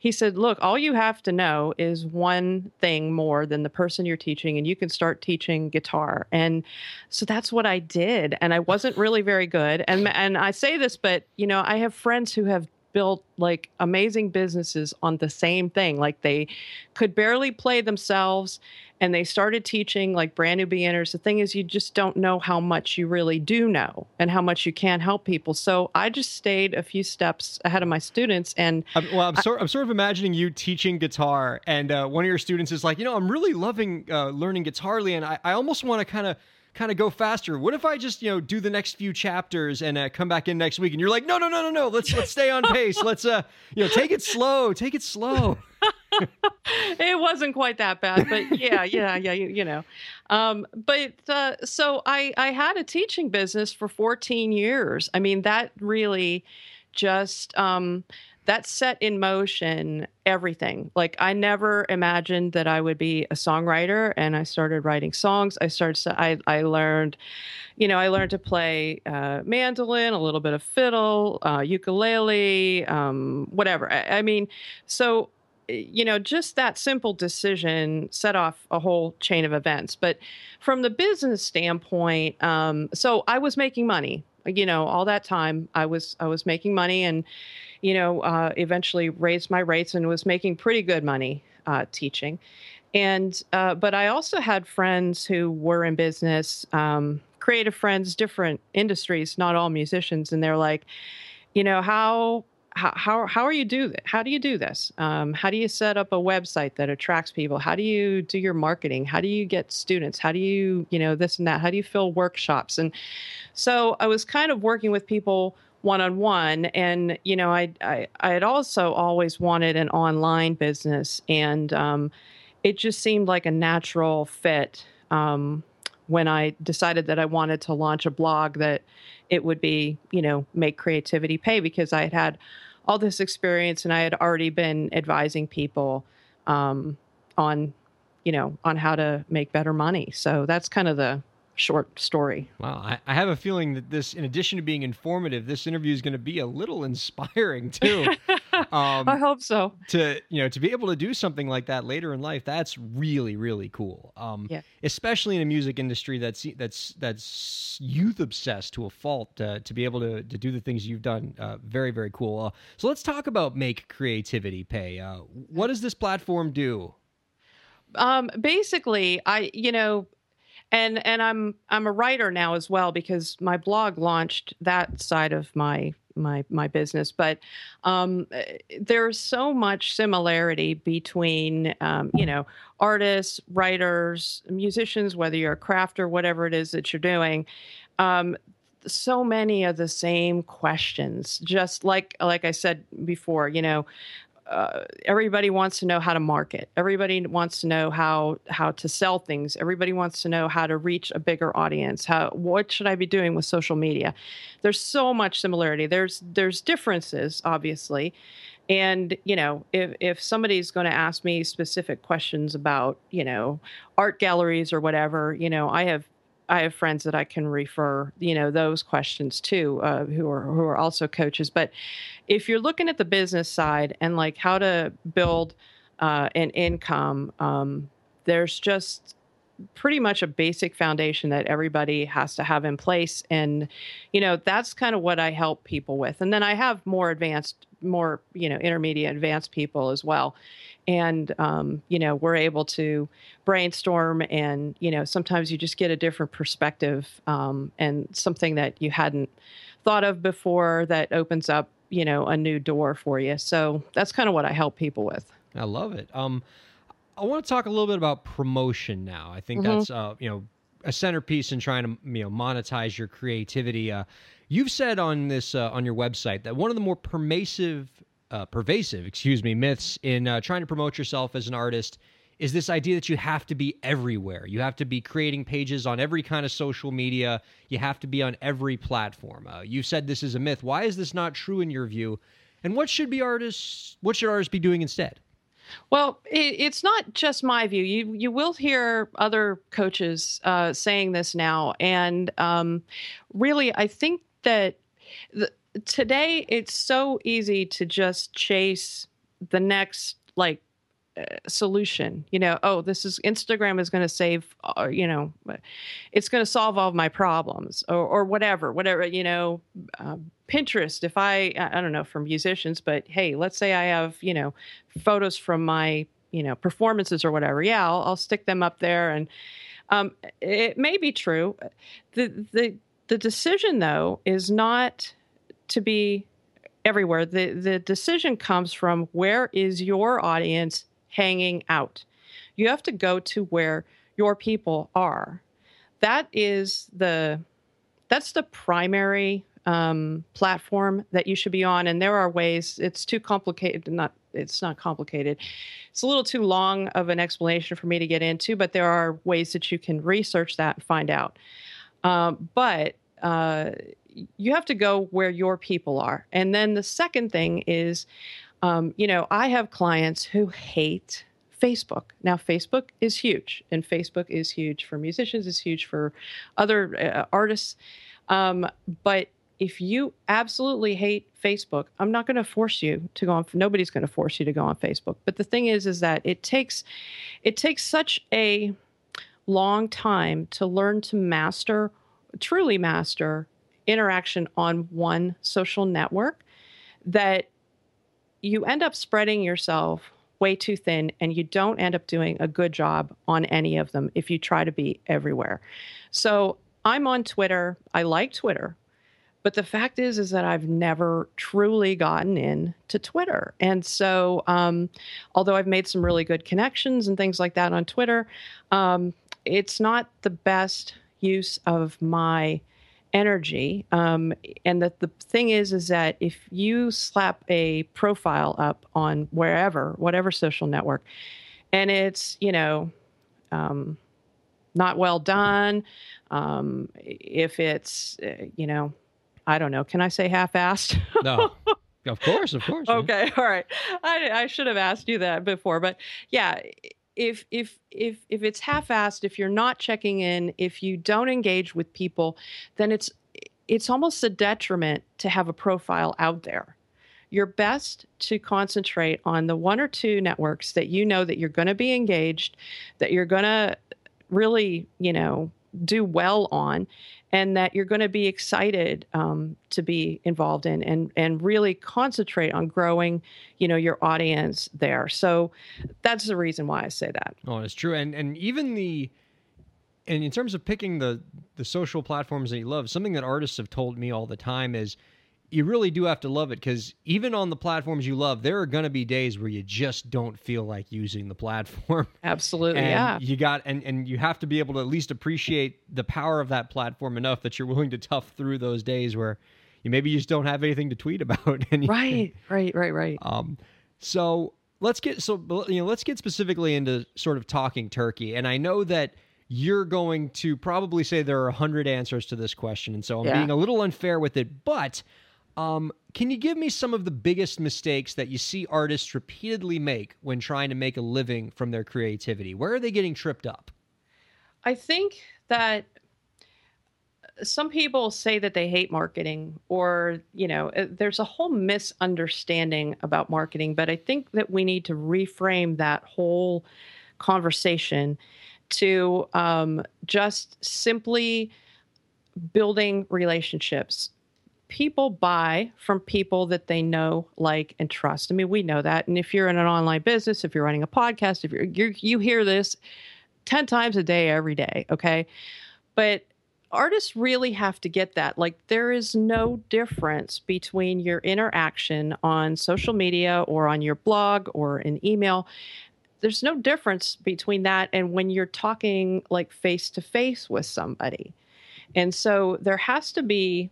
he said, look, all you have to know is one thing more than the person you're teaching, and you can start teaching guitar. And so that's what I did. And I wasn't really very good. And, and I say this, but, you know, I have friends who have built like amazing businesses on the same thing. Like they could barely play themselves and they started teaching like brand new beginners. The thing is, you just don't know how much you really do know and how much you can help people. So I just stayed a few steps ahead of my students. And I'm, well, I'm sort, I'm sort of imagining you teaching guitar, and uh, one of your students is like, you know, I'm really loving uh, learning guitar, Lee, and I, I almost want to kind of kind of go faster. What if I just you know do the next few chapters and uh, come back in next week? And you're like, no, no, no, no, no. Let's let's stay on pace. Let's uh you know take it slow, take it slow. it wasn't quite that bad, but yeah, yeah, yeah, you, you know. Um, but uh, so I, I had a teaching business for 14 years. I mean, that really just um, that set in motion everything. Like I never imagined that I would be a songwriter, and I started writing songs. I started. I I learned, you know, I learned to play uh, mandolin, a little bit of fiddle, uh, ukulele, um, whatever. I, I mean, so you know, just that simple decision set off a whole chain of events. But from the business standpoint, um, so I was making money. You know, all that time I was I was making money, and you know, uh, eventually raised my rates and was making pretty good money uh, teaching. And uh, but I also had friends who were in business, um, creative friends, different industries, not all musicians, and they're like, you know, how how, how, how are you do that? How do you do this? Um, how do you set up a website that attracts people? How do you do your marketing? How do you get students? How do you, you know, this and that? How do you fill workshops? And so I was kind of working with people one on one, and you know, I, I I had also always wanted an online business, and um, it just seemed like a natural fit um, when I decided that I wanted to launch a blog that it would be, you know, make creativity pay because I had had all this experience and I had already been advising people um, on, you know, on how to make better money. So that's kind of the short story. Wow, I, I, have a feeling that this, in addition to being informative, this interview is going to be a little inspiring too. Um, I hope so. To you know, to be able to do something like that later in life, that's really, really cool. Um, yeah. Especially in a music industry that's that's that's youth obsessed to a fault. Uh, to be able to to do the things you've done, uh, very, very cool. Uh, so let's talk about make creativity pay. Uh, what does this platform do? Um, basically, I you know and and I'm I'm a writer now as well because my blog launched that side of my my my business. But um, eh, there's so much similarity between um, you know artists, writers, musicians, whether you're a crafter, whatever it is that you're doing. Um, so many of the same questions just like like i said before you know uh, everybody wants to know how to market. Everybody wants to know how how to sell things. Everybody wants to know how to reach a bigger audience. How what should I be doing with social media? There's so much similarity. There's there's differences, obviously. And you know, if if somebody's going to ask me specific questions about you know art galleries or whatever, you know, I have I have friends that I can refer, you know, those questions to, uh, who are who are also coaches. But if you're looking at the business side and like how to build uh, an income, um, there's just pretty much a basic foundation that everybody has to have in place. And you know that's kind of what i help people with. And then i have more advanced more you know intermediate advanced people as well. And um, you know we're able to brainstorm and you know sometimes you just get a different perspective um, and something that you hadn't thought of before that opens up you know a new door for you. So that's kind of what i help people with. I love it. Um, i want to talk a little bit about promotion now i think mm-hmm. that's uh, you know a centerpiece in trying to you know monetize your creativity uh, you've said on this uh, on your website that one of the more pervasive uh, pervasive, excuse me, myths in uh, trying to promote yourself as an artist is this idea that you have to be everywhere. You have to be creating pages on every kind of social media. You have to be on every platform. Uh, you said this is a myth. Why is this not true in your view? And what should be artists? What should artists be doing instead? Well, it, it's not just my view. You you will hear other coaches uh, saying this now, and um, really, I think that the, today it's so easy to just chase the next like solution you know oh this is instagram is going to save uh, you know it's going to solve all my problems or, or whatever whatever you know uh, pinterest if i i don't know for musicians but hey let's say i have you know photos from my you know performances or whatever yeah i'll, I'll stick them up there and um, it may be true the the the decision though is not to be everywhere. The the decision comes from where is your audience hanging out. You have to go to where your people are. That is the that's the primary um, platform that you should be on. And there are ways. It's too complicated. Not it's not complicated. It's a little too long of an explanation for me to get into. But there are ways that you can research that and find out. Um, but uh, you have to go where your people are. And then the second thing is, um, you know, I have clients who hate Facebook. Now, Facebook is huge, and Facebook is huge for musicians, is huge for other uh, artists. Um, but if you absolutely hate Facebook, I'm not going to force you to go on. Nobody's going to force you to go on Facebook. But the thing is, is that it takes, it takes such a long time to learn to master, truly master interaction on one social network that you end up spreading yourself way too thin and you don't end up doing a good job on any of them if you try to be everywhere. So I'm on Twitter. I like Twitter. But the fact is, is that I've never truly gotten in to Twitter. And so, um, although I've made some really good connections and things like that on Twitter, um, it's not the best use of my energy. Um, and that the thing is, is that if you slap a profile up on wherever, whatever social network, and it's, you know, um, not well done, um, if it's, uh, you know, I don't know, can I say half assed? No. Of course, of course. okay all right I, I should have asked you that before but yeah if if if if it's half-assed if you're not checking in if you don't engage with people then it's it's almost a detriment to have a profile out there. You're best to concentrate on the one or two networks that you know that you're going to be engaged that you're going to really you know do well on and that you're going to be excited um, to be involved in and and really concentrate on growing you know your audience there so that's the reason why i say that Oh, it's true. And and even the and in terms of picking the the social platforms that you love, something that artists have told me all the time is you really do have to love it because even on the platforms you love, there are going to be days where you just don't feel like using the platform. absolutely and yeah you got and and you have to be able to at least appreciate the power of that platform enough that you're willing to tough through those days where you maybe you just don't have anything to tweet about right right right right um, so let's get so you know let's get specifically into sort of talking turkey, and I know that you're going to probably say there are a hundred answers to this question, and so I'm Yeah. being a little unfair with it, but. Um, can you give me some of the biggest mistakes that you see artists repeatedly make when trying to make a living from their creativity? Where are they getting tripped up? I think that some people say that they hate marketing or, you know, uh, there's a whole misunderstanding about marketing, but I think that we need to reframe that whole conversation to um, just simply building relationships. People buy from people that they know, like, and trust. I mean, we know that. And if you're in an online business, if you're running a podcast, if you're, you're you hear this 10 times a day every day okay but artists really have to get that like there is no difference between your interaction on social media or on your blog or an email there's no difference between that and when you're talking like face to face with somebody and so there has to be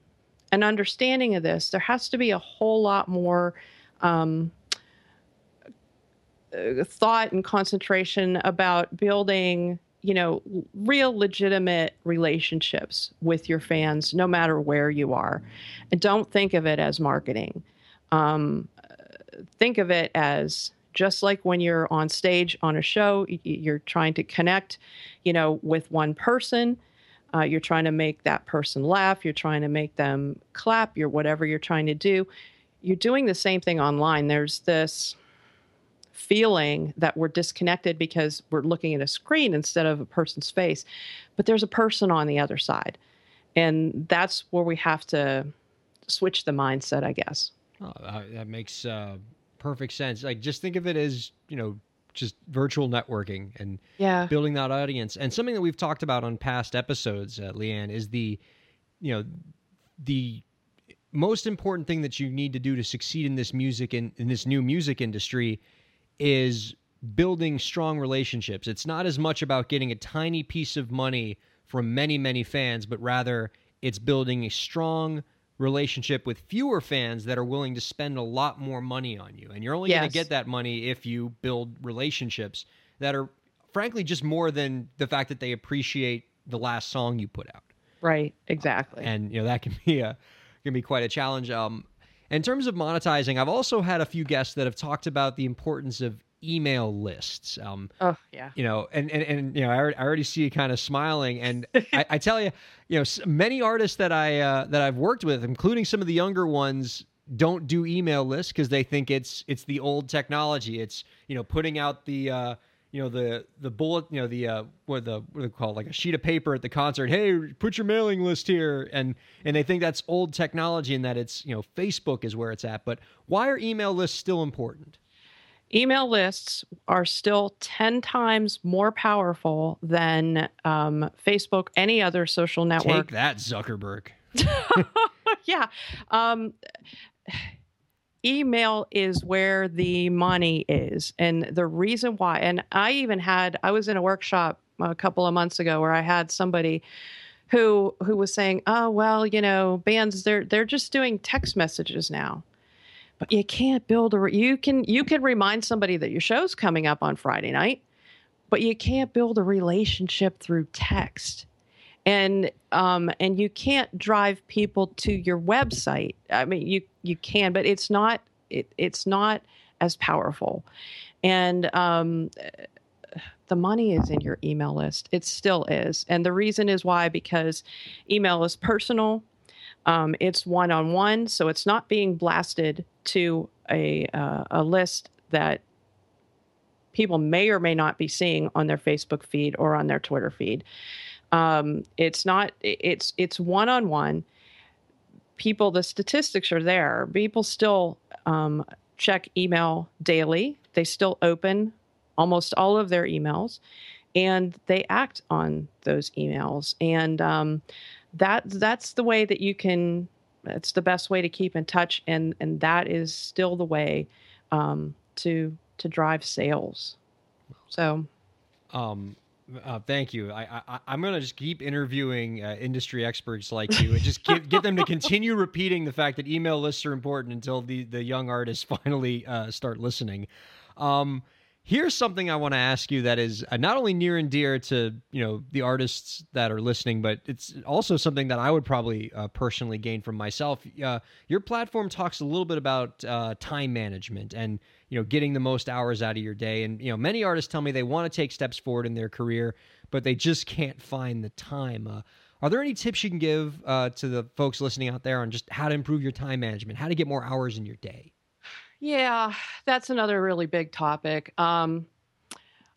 an understanding of this there has to be a whole lot more um, uh, thought and concentration about building you know real legitimate relationships with your fans no matter where you are. And don't think of it as marketing. Um, think of it as just like when you're on stage on a show you're trying to connect you know with one person uh, you're trying to make that person laugh you're trying to make them clap you're whatever you're trying to do you're doing the same thing online there's this feeling that we're disconnected because we're looking at a screen instead of a person's face. But there's a person on the other side. And that's where we have to switch the mindset, I guess. Oh, that makes uh, perfect sense. Like, just think of it as you know, just virtual networking and Yeah. building that audience. And something that we've talked about on past episodes, uh, Leanne, is the, you know, the most important thing that you need to do to succeed in this music in, in this new music industry is building strong relationships. It's not as much about getting a tiny piece of money from many, many fans, but rather it's building a strong relationship with fewer fans that are willing to spend a lot more money on you. And you're only going to get that money if you build relationships that are frankly just more than the fact that they appreciate the last song you put out Right. Exactly. and you know that can be a can be quite a challenge. Um, in terms of monetizing, I've also had a few guests that have talked about the importance of email lists. Um, oh, yeah. you know, and and, and you know, I already, I already see you kind of smiling, and I, I tell you, you know, many artists that I uh, that I've worked with, including some of the younger ones, don't do email lists because they think it's it's the old technology. It's you know putting out the uh, you know the the bullet you know the uh, what the what they call like a sheet of paper at the concert. Hey, put your mailing list here, and and they think that's old technology and that it's you know Facebook is where it's at. But why are email lists still important? Email lists are still 10 times more powerful than um, Facebook, any other social network. Take that, Zuckerberg. yeah. Um, email is where the money is. And the reason why, and I even had, I was in a workshop a couple of months ago where I had somebody who who was saying, "Oh, well, you know, bands they're they're just doing text messages now." But you can't build a you can you can remind somebody that your show's coming up on Friday night, but you can't build a relationship through text and um, and you can't drive people to your website. I mean, you you can, but it's not it, it's not as powerful. And um, the money is in your email list. It still is, and the reason is why because email is personal. Um, it's one on one, so it's not being blasted to a uh, a list that people may or may not be seeing on their Facebook feed or on their Twitter feed. Um, it's not. It's it's one on one. People, the statistics are there. People still um, check email daily. They still open almost all of their emails, and they act on those emails. And um, that that's the way that you can. It's the best way to keep in touch, and and that is still the way um, to to drive sales. So. Um, uh, thank you. I, I I'm gonna just keep interviewing uh, industry experts like you, and just get get them to continue repeating the fact that email lists are important until the the young artists finally uh, start listening. Um, here's something I want to ask you that is uh, not only near and dear to you know the artists that are listening, but it's also something that I would probably uh, personally gain from myself. Uh, your platform talks a little bit about uh, time management and you know getting the most hours out of your day. And you know many artists tell me they want to take steps forward in their career but they just can't find the time. Uh, are there any tips you can give uh, to the folks listening out there on just how to improve your time management how to get more hours in your day yeah that's another really big topic um,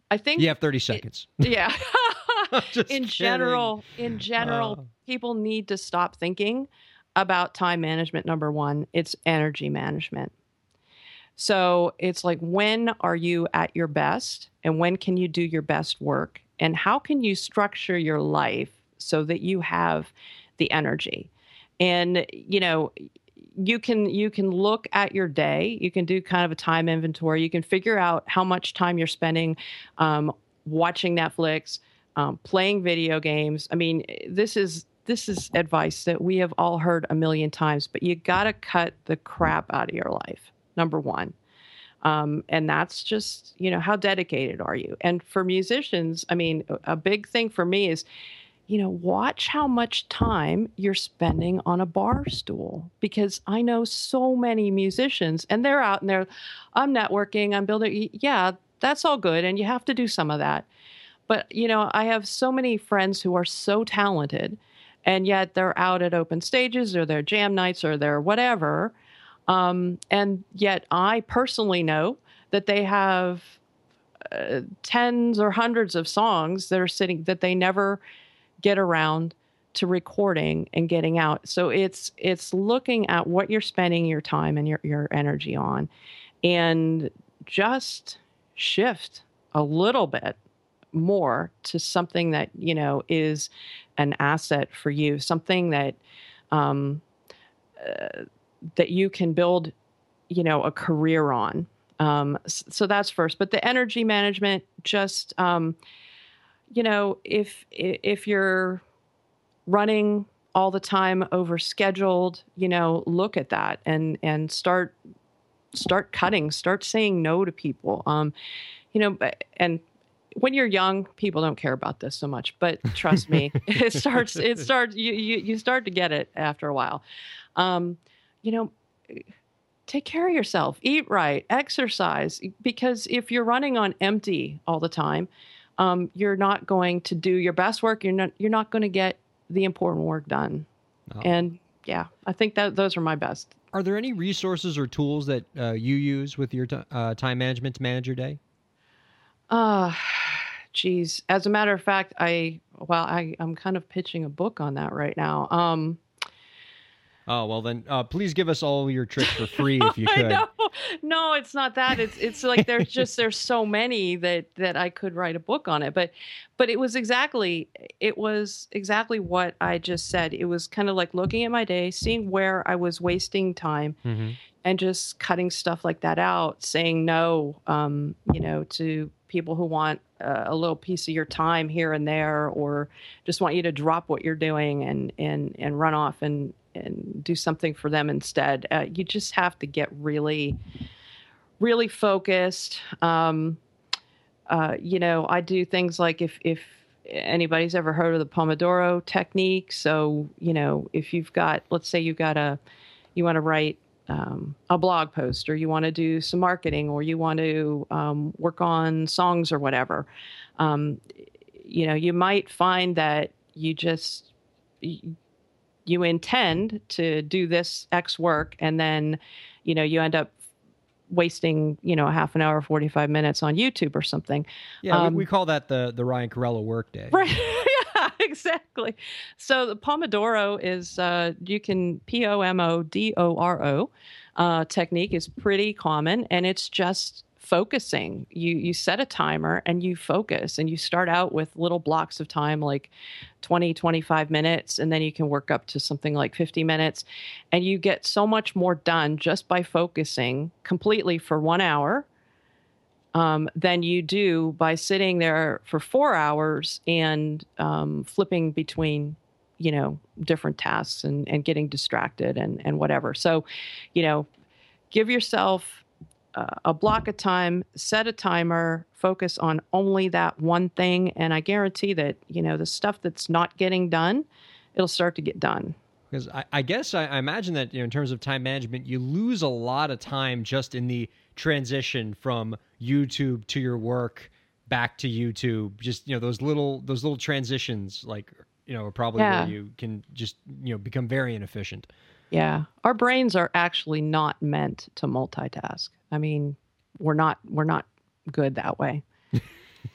i think you have 30 seconds yeah Just in kidding. general in general Uh. people need to stop thinking about time management number one it's energy management so it's like, when are you at your best and when can you do your best work? And how can you structure your life so that you have the energy? And, you know, you can you can look at your day you can do kind of a time inventory you can figure out how much time you're spending um, watching netflix um, playing video games i mean this is this is advice that we have all heard a million times but you got to cut the crap out of your life number one. Um, and that's just, you know, how dedicated are you? And for musicians, I mean, a big thing for me is, you know, watch how much time you're spending on a bar stool because I know so many musicians and they're out and they're, I'm networking, I'm building. Yeah, that's all good. And you have to do some of that. But, you know, I have so many friends who are so talented and yet they're out at open stages or their jam nights or their whatever um, and yet, I personally know that they have uh, tens or hundreds of songs that are sitting that they never get around to recording and getting out. So it's it's looking at what you're spending your time and your your energy on, and just shift a little bit more to something that you know is an asset for you, something that. Um, uh, that you can build, you know, a career on. Um, so that's first. But the energy management, just um, you know, if if you're running all the time over scheduled, you know, look at that and and start start cutting, start saying no to people. Um, you know, and when you're young, people don't care about this so much, but trust me, it starts. It starts. You, you you start to get it after a while. Um, you know, take care of yourself, eat right, exercise. Because if you're running on empty all the time, um, you're not going to do your best work. You're not. You're not going to get the important work done. No. And yeah, I think that those are my best. Are there any resources or tools that uh, you use with your t- uh, time management to manage your day? Uh, geez. As a matter of fact, I well, I I'm kind of pitching a book on that right now. Um, Oh well, then uh, please give us all your tricks for free if you could. No, it's not that. It's it's like there's just there's so many that that I could write a book on it. But but it was exactly it was exactly what I just said. It was kind of like looking at my day, seeing where I was wasting time, Mhm. and just cutting stuff like that out, saying no, um, you know, to people who want uh, a little piece of your time here and there, or just want you to drop what you're doing and and and run off and and do something for them instead. Uh, you just have to get really, really focused. Um, uh, you know, I do things like if if anybody's ever heard of the Pomodoro technique. So you know, if you've got, let's say you've got a, you want to write um, a blog post, or you want to do some marketing, or you want to um, work on songs or whatever. Um, you know, you might find that you just you intend to do this X work, and then you know you end up wasting you know a half an hour, forty five minutes on YouTube or something. Yeah, Um, we, we call that the the Ryan Kairalla workday. Right. yeah, exactly. So the Pomodoro is uh, you can P O M O D O R O uh, technique is pretty common, and it's just focusing. You you set a timer and you focus, and you start out with little blocks of time like 20, 25 minutes, and then you can work up to something like 50 minutes, and you get so much more done just by focusing completely for one hour um, than you do by sitting there for four hours and um, flipping between you know different tasks and, and getting distracted and, and whatever so you know give yourself uh, a block of time set a timer focus on only that one thing and i guarantee that you know the stuff that's not getting done it'll start to get done Because I, I guess I, I imagine that you know, in terms of time management, you lose a lot of time just in the transition from YouTube to your work back to YouTube. Just you know those little those little transitions, like you know, are probably Yeah. where you can just you know become very inefficient. Yeah. Our brains are actually not meant to multitask. I mean, we're not we're not good that way.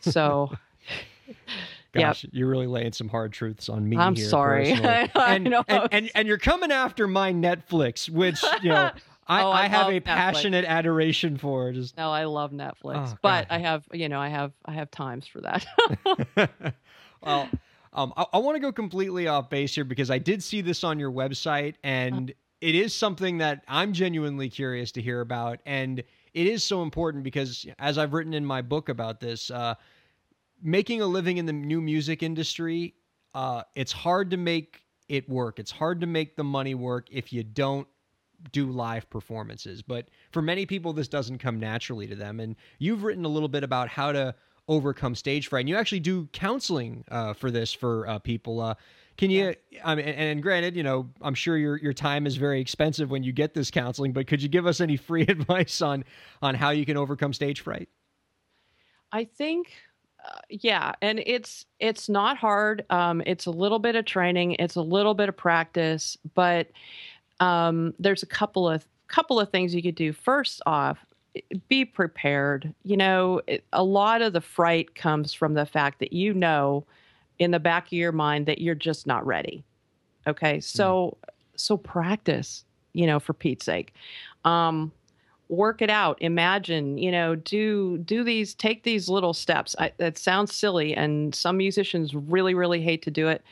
So Yep. Gosh, you're really laying some hard truths on me. I'm sorry. personally. I and, know. And, and and you're coming after my Netflix, which you know I, Oh, I I have a Netflix. passionate adoration for. Just no, I love Netflix. Oh, but I have you know, I have I have times for that. well, um, I, I want to go completely off base here because I did see this on your website, and it is something that I'm genuinely curious to hear about, and it is so important because, as I've written in my book about this, uh, making a living in the new music industry, uh, it's hard to make it work. It's hard to make the money work if you don't do live performances. But for many people, this doesn't come naturally to them. And you've written a little bit about how to overcome stage fright. And you actually do counseling uh, for this for uh, people. Can you? I mean, and, and granted, you know, I'm sure your your time is very expensive when you get this counseling. But could you give us any free advice on on how you can overcome stage fright? I think uh, yeah, and it's it's not hard. Um, it's a little bit of training, it's a little bit of practice, but um, there's a couple of couple of things you could do. First off, be prepared. You know, it, a lot of the fright comes from the fact that you know in the back of your mind that you're just not ready. Okay, so so practice. You know, for Pete's sake. Um, work it out imagine you know do do these take these little steps I, that sounds silly and some musicians really really hate to do it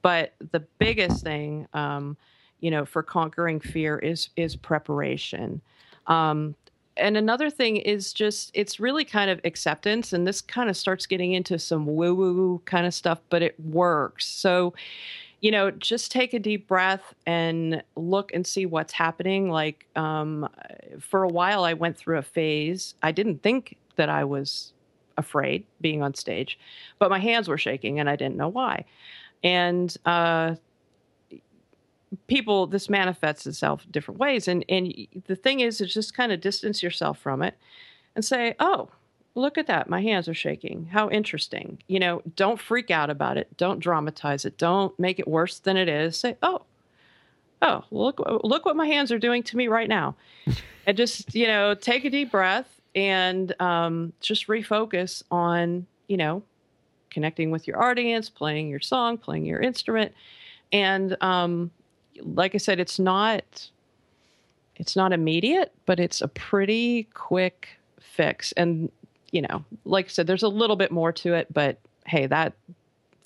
but the biggest thing um, you know for conquering fear is is preparation um, and another thing is just it's really kind of acceptance and this kind of starts getting into some woo woo kind of stuff but it works so you know, just take a deep breath and look and see what's happening. Like, um, for a while, I went through a phase. I didn't think that I was afraid being on stage, but my hands were shaking and I didn't know why. And uh, people, this manifests itself different ways. And and the thing is, is just kind of distance yourself from it and say, oh, look at that. My hands are shaking. How interesting. You know, don't freak out about it. Don't dramatize it. Don't make it worse than it is. Say, oh, oh, look, look what my hands are doing to me right now. and just, you know, take a deep breath and um, just refocus on, you know, connecting with your audience, playing your song, playing your instrument. And um, like I said, it's not it's not immediate, but it's a pretty quick fix. And you know, like I said, there's a little bit more to it, but hey, that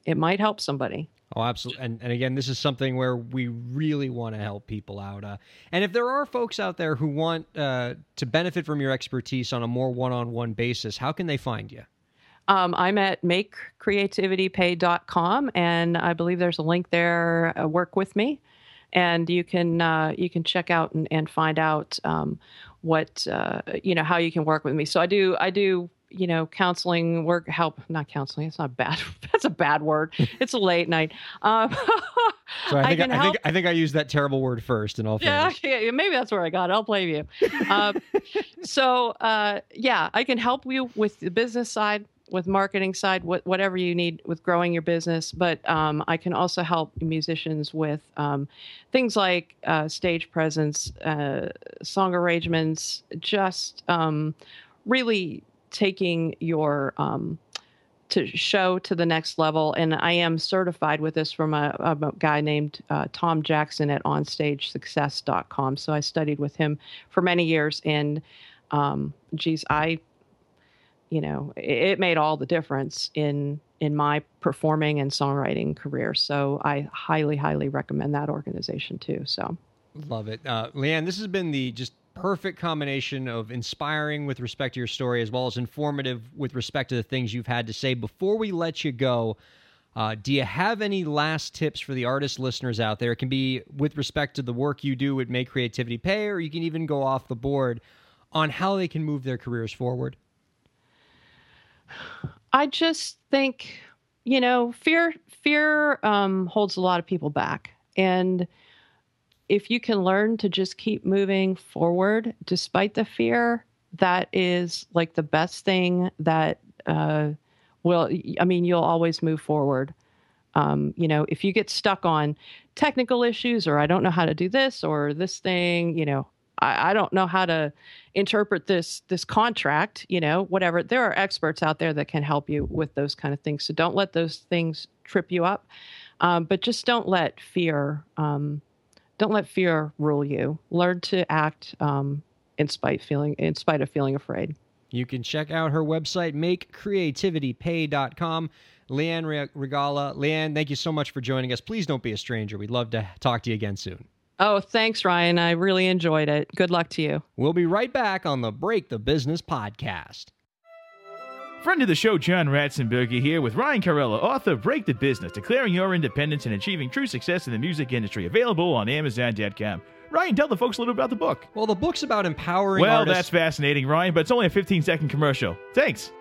it might help somebody. Oh, absolutely. And, and again, this is something where we really want to help people out. Uh, and if there are folks out there who want uh, to benefit from your expertise on a more one on one basis, how can they find you? Um, I'm at makecreativitypay.com, and I believe there's a link there. Uh, work with me, and you can uh, you can check out and, and find out um, what uh, you know how you can work with me. So I do I do you know counseling work help not counseling it's not bad that's a bad word it's a late night um, So I think I, can I, think help- I think I used that terrible word first. In all yeah, yeah, maybe that's where I got it. I'll blame you. Um, so, uh, yeah, I can help you with the business side, with marketing side, what, whatever you need with growing your business. But um, I can also help musicians with um, things like uh, stage presence, uh, song arrangements, just um, really taking your um, to show to the next level. And I am certified with this from a, a guy named uh, Tom Jackson at OnStageSuccess.com. So I studied with him for many years, and um, geez, I, you know, it, made all the difference in in my performing and songwriting career. So I highly, highly recommend that organization too. So. love it, uh, Leanne. This has been the just perfect combination of inspiring with respect to your story, as well as informative with respect to the things you've had to say. Before we let you go. Uh, do you have any last tips for the artist listeners out there? It can be with respect to the work you do at Make Creativity Pay, or you can even go off the board on how they can move their careers forward. I just think, you know, fear fear um, holds a lot of people back, and if you can learn to just keep moving forward despite the fear, that is like the best thing that uh, will. I mean, you'll always move forward. Um, you know, if you get stuck on technical issues or I don't know how to do this or this thing, you know, I, I don't know how to interpret this this contract, you know, whatever. There are experts out there that can help you with those kind of things. So don't let those things trip you up. Um, but just don't let fear um, don't let fear rule you. Learn to act um, in spite feeling in spite of feeling afraid. You can check out her website, makecreativitypay.com. Leanne Regalla. Leanne, thank you so much for joining us. Please don't be a stranger. We'd love to talk to you again soon. Oh, thanks, Ryan. I really enjoyed it. Good luck to you. We'll be right back on the Break the Business podcast. Friend of the show, John Ratzenberger here with Ryan Kairalla, author of Break the Business, Declaring Your Independence and Achieving True Success in the Music Industry, available on Amazon.com. Ryan, tell the folks a little about the book. Well, the book's about empowering Well, artists. that's fascinating, Ryan, but it's only a 15 second commercial. Thanks.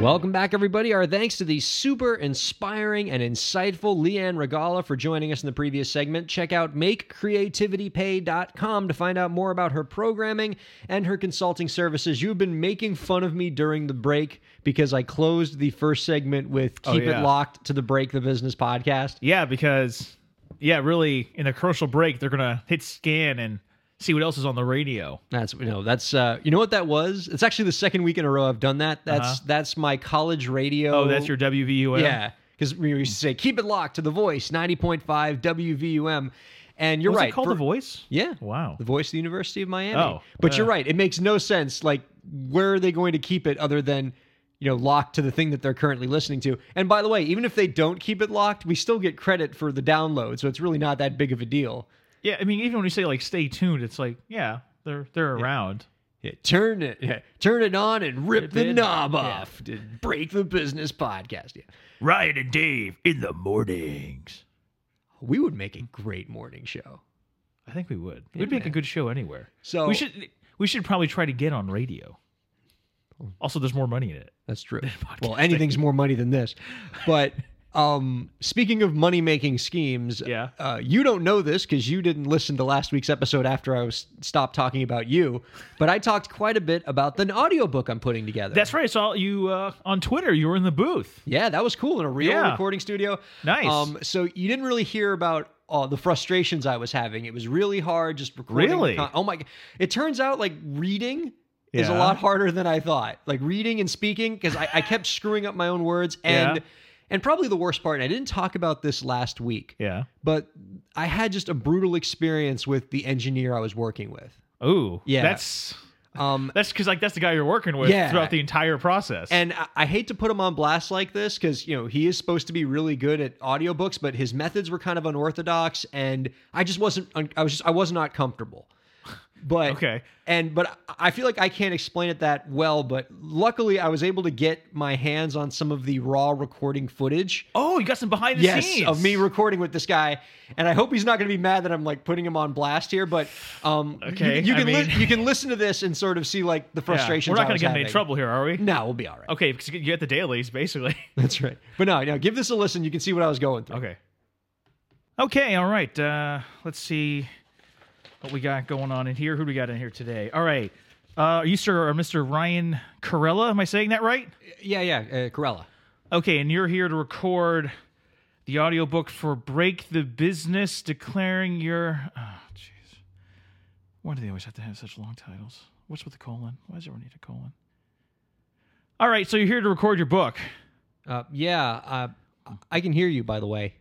Welcome back, everybody. Our thanks to the super inspiring and insightful Leanne Regalla for joining us in the previous segment. Check out makecreativitypay.com to find out more about her programming and her consulting services. You've been making fun of me during the break because I closed the first segment with Oh, Keep yeah. It Locked to the Break the Business podcast. Yeah, because, yeah, really, in the commercial break, they're going to hit scan and see what else is on the radio. That's you know that's uh you know what that was? It's actually the second week in a row I've done that. That's Uh-huh. that's my college radio. Oh, that's your WVUM? Yeah, because we used to say keep it locked to the voice, ninety point five WVUM, and you're Was right. it called for- The Voice? Yeah, Wow. the voice of the University of Miami. Oh, but you're uh. right. It makes no sense. Like, where are they going to keep it other than you know locked to the thing that they're currently listening to? And by the way, even if they don't keep it locked, we still get credit for the download, so it's really not that big of a deal. Yeah, I mean, even when you say, like, stay tuned, it's like, yeah, they're they're around. Yeah, turn it, yeah, turn it on and rip, Rip the it. knob off to break the business podcast. Yeah. Ryan and Dave in the mornings. We would make a great morning show. I think we would. We'd make a man. good show anywhere. So we should we should probably try to get on radio. Oh. Also, there's more money in it. That's true. Well, anything's more money than this. But um, speaking of money making schemes, Yeah. uh, you don't know this because you didn't listen to last week's episode after I was stopped talking about you. But I talked quite a bit about the audiobook I'm putting together. That's right. I saw you uh, on Twitter. You were in the booth. Yeah, that was cool in a real Yeah. recording studio. Nice. Um, so you didn't really hear about uh, the frustrations I was having. It was really hard just recording. Really? con- oh my! It turns out like reading is a lot harder than I thought. Like reading and speaking, because I, I kept screwing up my own words. And Yeah. And probably the worst part, and I didn't talk about this last week, Yeah. but I had just a brutal experience with the engineer I was working with. Ooh. Yeah. That's Um, that's because like that's the guy you're working with Yeah. throughout the entire process. And I, I hate to put him on blast like this because, you know, he is supposed to be really good at audiobooks, but his methods were kind of unorthodox and I just wasn't, I was just, I was not comfortable. But, Okay. And, but I feel like I can't explain it that well, but luckily I was able to get my hands on some of the raw recording footage. oh, you got some behind the Yes, scenes of me recording with this guy, and I hope he's not going to be mad that I'm like putting him on blast here. But um, you- Okay, you, I can li- mean- you can listen to this and sort of see like the Yeah. frustrations. We're not going to get in any trouble here, are we? No, we'll be all right. Okay, because you get the dailies basically. That's right. But no, no, give this a listen. You can see what I was going through. Okay. Okay, all right. Uh, let's see what we got going on in here. Who do we got in here today? All right. Uh, are you Sir or Mr. Ryan Corella? Am I saying that right? Yeah, yeah, uh, Corella. Okay, and you're here to record the audiobook for Break the Business, declaring your. Oh, jeez. Why do they always have to have such long titles? What's with the colon? Why does everyone need a colon? All right, so you're here to record your book. Uh, yeah, uh, I can hear you. By the way,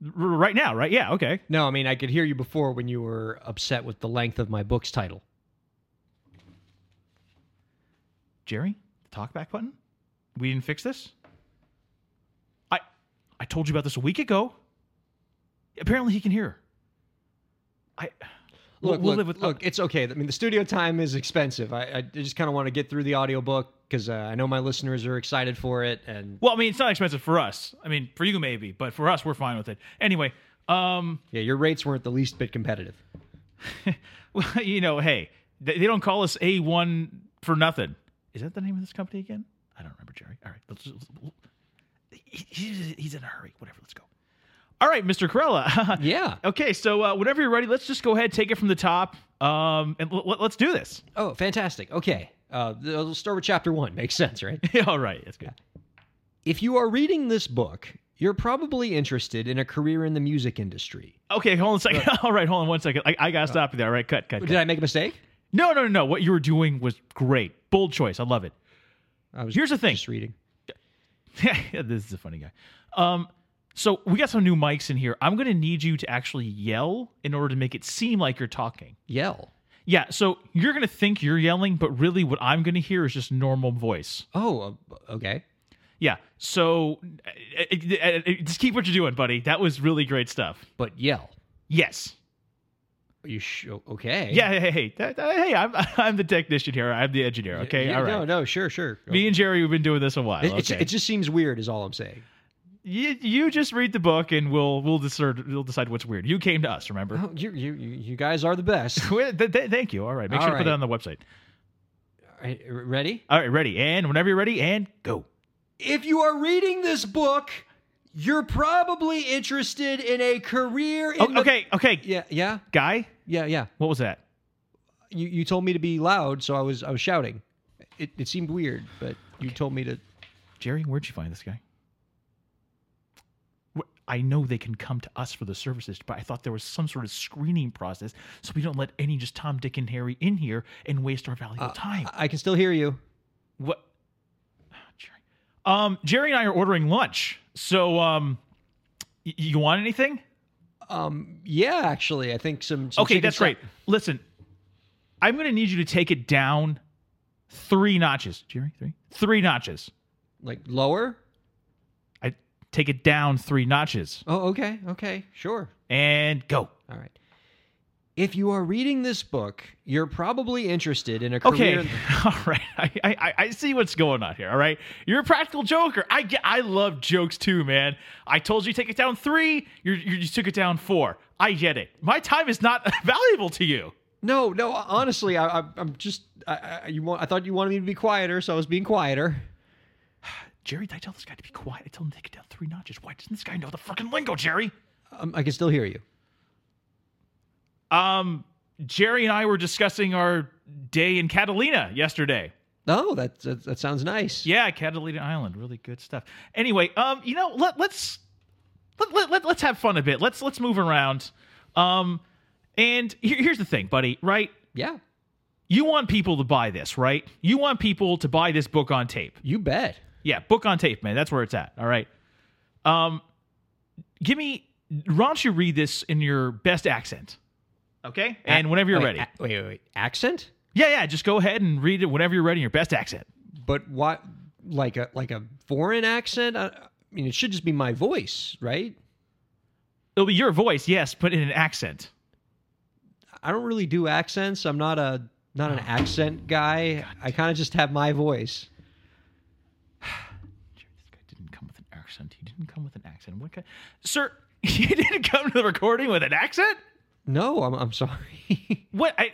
right now, right? Yeah, okay. no, I mean I could hear you before when you were upset with the length of my book's title. Jerry, the talkback button? We didn't fix this? I I told you about this a week ago. Apparently he can hear. I we'll- Look, we'll look, live with look, it's okay. I mean, the studio time is expensive. I, I just kind of want to get through the audiobook because uh, I know my listeners are excited for it. And Well, I mean, it's not expensive for us. I mean, for you maybe, but for us, we're fine with it. Anyway, um, yeah, your rates weren't the least bit competitive. well, you know, hey, they, they don't call us A1 for nothing. Is that the name of this company again? I don't remember, Jerry. All right, let's just, he- he's, he's in a hurry. Whatever, let's go. All right, Mr. Corella. Yeah. Okay, so uh, whenever you're ready, let's just go ahead, take it from the top, um, and l- let's do this. Oh, fantastic. Okay. Uh, we'll start with chapter one. Makes sense, right? All right, that's good. if you are reading this book, you're probably interested in a career in the music industry. Okay, hold on a second. All right, hold on one second. I, I gotta stop you there. All right, cut, cut. cut. Did I make a mistake? No, no, no, no. What you were doing was great. Bold choice. I love it. I was Here's the thing. Just reading. this is a funny guy. Um, so we got some new mics in here. I'm gonna need you to actually yell in order to make it seem like you're talking. Yell. Yeah. So you're gonna think you're yelling, but really, what I'm gonna hear is just normal voice. Oh, uh, okay. Yeah. So uh, uh, just keep what you're doing, buddy. That was really great stuff. But yell. Yes. Are you sh- okay? Yeah. Hey, hey, hey. Hey, I'm I'm the technician here. I'm the engineer. Okay. Yeah, All right. No, no, sure, sure. Me and Jerry, we've been doing this a while. it, okay. it just seems weird, is all I'm saying. You, you just read the book and we'll we'll decide we'll decide what's weird. You came to us, remember? Oh, you, you, you guys are the best. Th- th- Thank you. All right. Make All sure to put it right. on the website. All right, ready? All right, ready. And whenever you're ready, and go. If you are reading this book, you're probably interested in a career in Oh, the- okay, okay. Yeah, yeah, Guy, yeah, yeah. what was that? You you told me to be loud, so I was I was shouting. It it seemed weird, but you told me to. Jerry, where'd you find this guy? I know they can come to us for the services, but I thought there was some sort of screening process so we don't let any just Tom, Dick, and Harry in here and waste our valuable time. I, can still hear you. What? Ah, Jerry. Um, Jerry and I are ordering lunch. So, um, y- you want anything? Um, yeah, actually, I think some. some Okay, that's great. Listen, I'm going to need you to take it down three notches. Jerry, three, three notches. Like lower. Take it down three notches Oh, okay, okay, sure. and go. All right. If you are reading this book, you're probably interested in a career. Okay, all right. I, I I see what's going on here. All right, you're a practical joker. I get, I love jokes too, man. I told you take it down three. You you took it down four. I get it. My time is not valuable to you. No, no. Honestly, I, I, I'm just. I, I, you want? I thought you wanted me to be quieter, so I was being quieter. Jerry, did I tell this guy to be quiet? I told him to take it down three notches. Why doesn't this guy know the fucking lingo, Jerry? Um, I can still hear you. Um, Jerry and I were discussing our day in Catalina yesterday. Oh, that that, that sounds nice. Yeah, Catalina Island, really good stuff. Anyway, um, you know, let let's let, let, let let's have fun a bit. Let's let's move around. Um, and here, here's the thing, buddy. Right? Yeah. You want people to buy this, right? You want people to buy this book on tape. You bet. Yeah, book on tape, man. That's where it's at. All right. Um, give me. Why don't you read this in your best accent? Okay, and whenever you're Wait, ready. a- wait, wait, wait. Accent? yeah, yeah. Just go ahead and read it whenever you're ready in your best accent. But what? Like a like a foreign accent? I, I mean, it should just be my voice, right? It'll be your voice, yes, but in an accent. I don't really do accents. I'm not a not an accent guy. I kind of just have my voice. Jerry, this guy didn't come with an accent. He didn't come with an accent. What kind? Sir, you didn't come to the recording with an accent? No, I'm I'm sorry. What I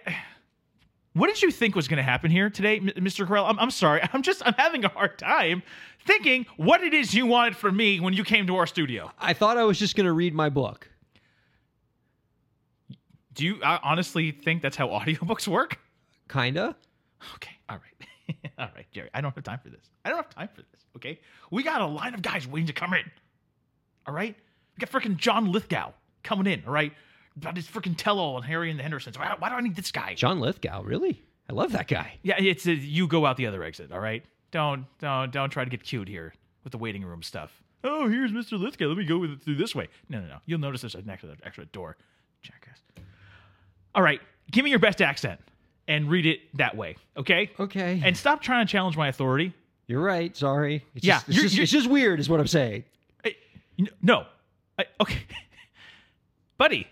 What did you think was going to happen here today, Mr. Corral? I'm, I'm sorry. I'm just I'm having a hard time thinking what it is you wanted from me when you came to our studio. I thought I was just gonna read my book. Do you uh, honestly think that's how audiobooks work? Kinda. Okay, all right. all right, Jerry. I don't have time for this. I don't have time for this, okay? We got a line of guys waiting to come in. All right? We got freaking John Lithgow coming in, all right? About his freaking tell all and Harry and the Hendersons. Why, why do I need this guy? John Lithgow, really? I love that guy. Yeah, it's a, you go out the other exit, all right? Don't don't don't try to get cute here with the waiting room stuff. Oh, here's Mr. Lithgow. Let me go with it through this way. No, no, no. You'll notice there's an extra extra door. Jackass. All right, give me your best accent and read it that way, okay? Okay. And stop trying to challenge my authority. You're right. Sorry. It's Yeah, just, it's, you're- just, you're- it's just weird, is what I'm saying. I- no, I, okay, buddy.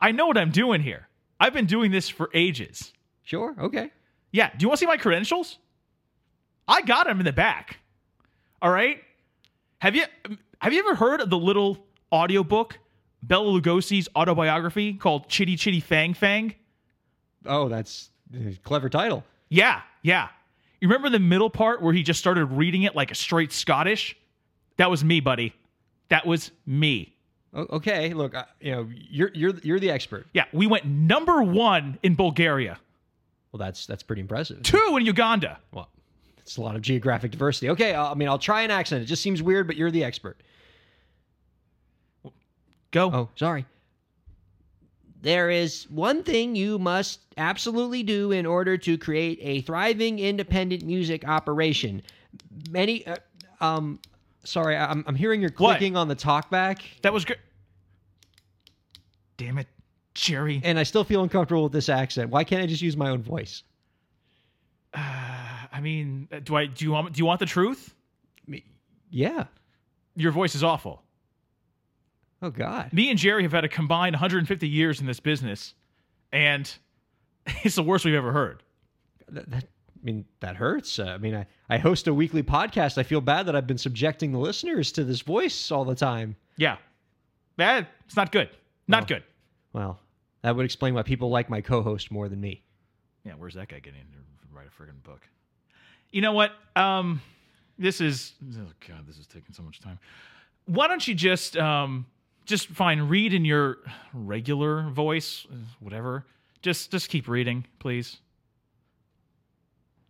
I know what I'm doing here. I've been doing this for ages. Sure. Okay. Yeah. Do you want to see my credentials? I got them in the back. All right. Have you um, have you ever heard of the little audiobook Bela Lugosi's autobiography called Chitty Chitty Fang Fang? Oh, that's clever title. Yeah, yeah. You remember the middle part where he just started reading it like a straight Scottish? That was me, buddy. That was me. Okay. Look, I, you know, you're you're you're the expert. Yeah, we went number one in Bulgaria, Well, that's that's pretty impressive. two in Uganda. Well, it's a lot of geographic diversity. Okay. uh, I mean, I'll try an accent. It just seems weird, but you're the expert. Go. Oh, sorry. There is one thing you must absolutely do in order to create a thriving independent music operation. Many, uh, um, sorry, I'm, I'm hearing your What? clicking on the talkback, That was good. Damn it, Jerry. and I still feel uncomfortable with this accent. Why can't I just use my own voice? I mean, uh, do I do you want do you want the truth? Yeah. Your voice is awful. Oh God. Me and Jerry have had a combined 150 years in this business, and it's the worst we've ever heard. That, that, I mean, that hurts. Uh, I mean, I, I host a weekly podcast. I feel bad that I've been subjecting the listeners to this voice all the time. Yeah, that it's not good. Not Well. good. Well, that would explain why people like my co-host more than me. Yeah, where's that guy getting to write a friggin' book? You know what? Um, this is oh god, this is taking so much time. Why don't you just um just fine read in your regular voice, whatever. Just just keep reading, please.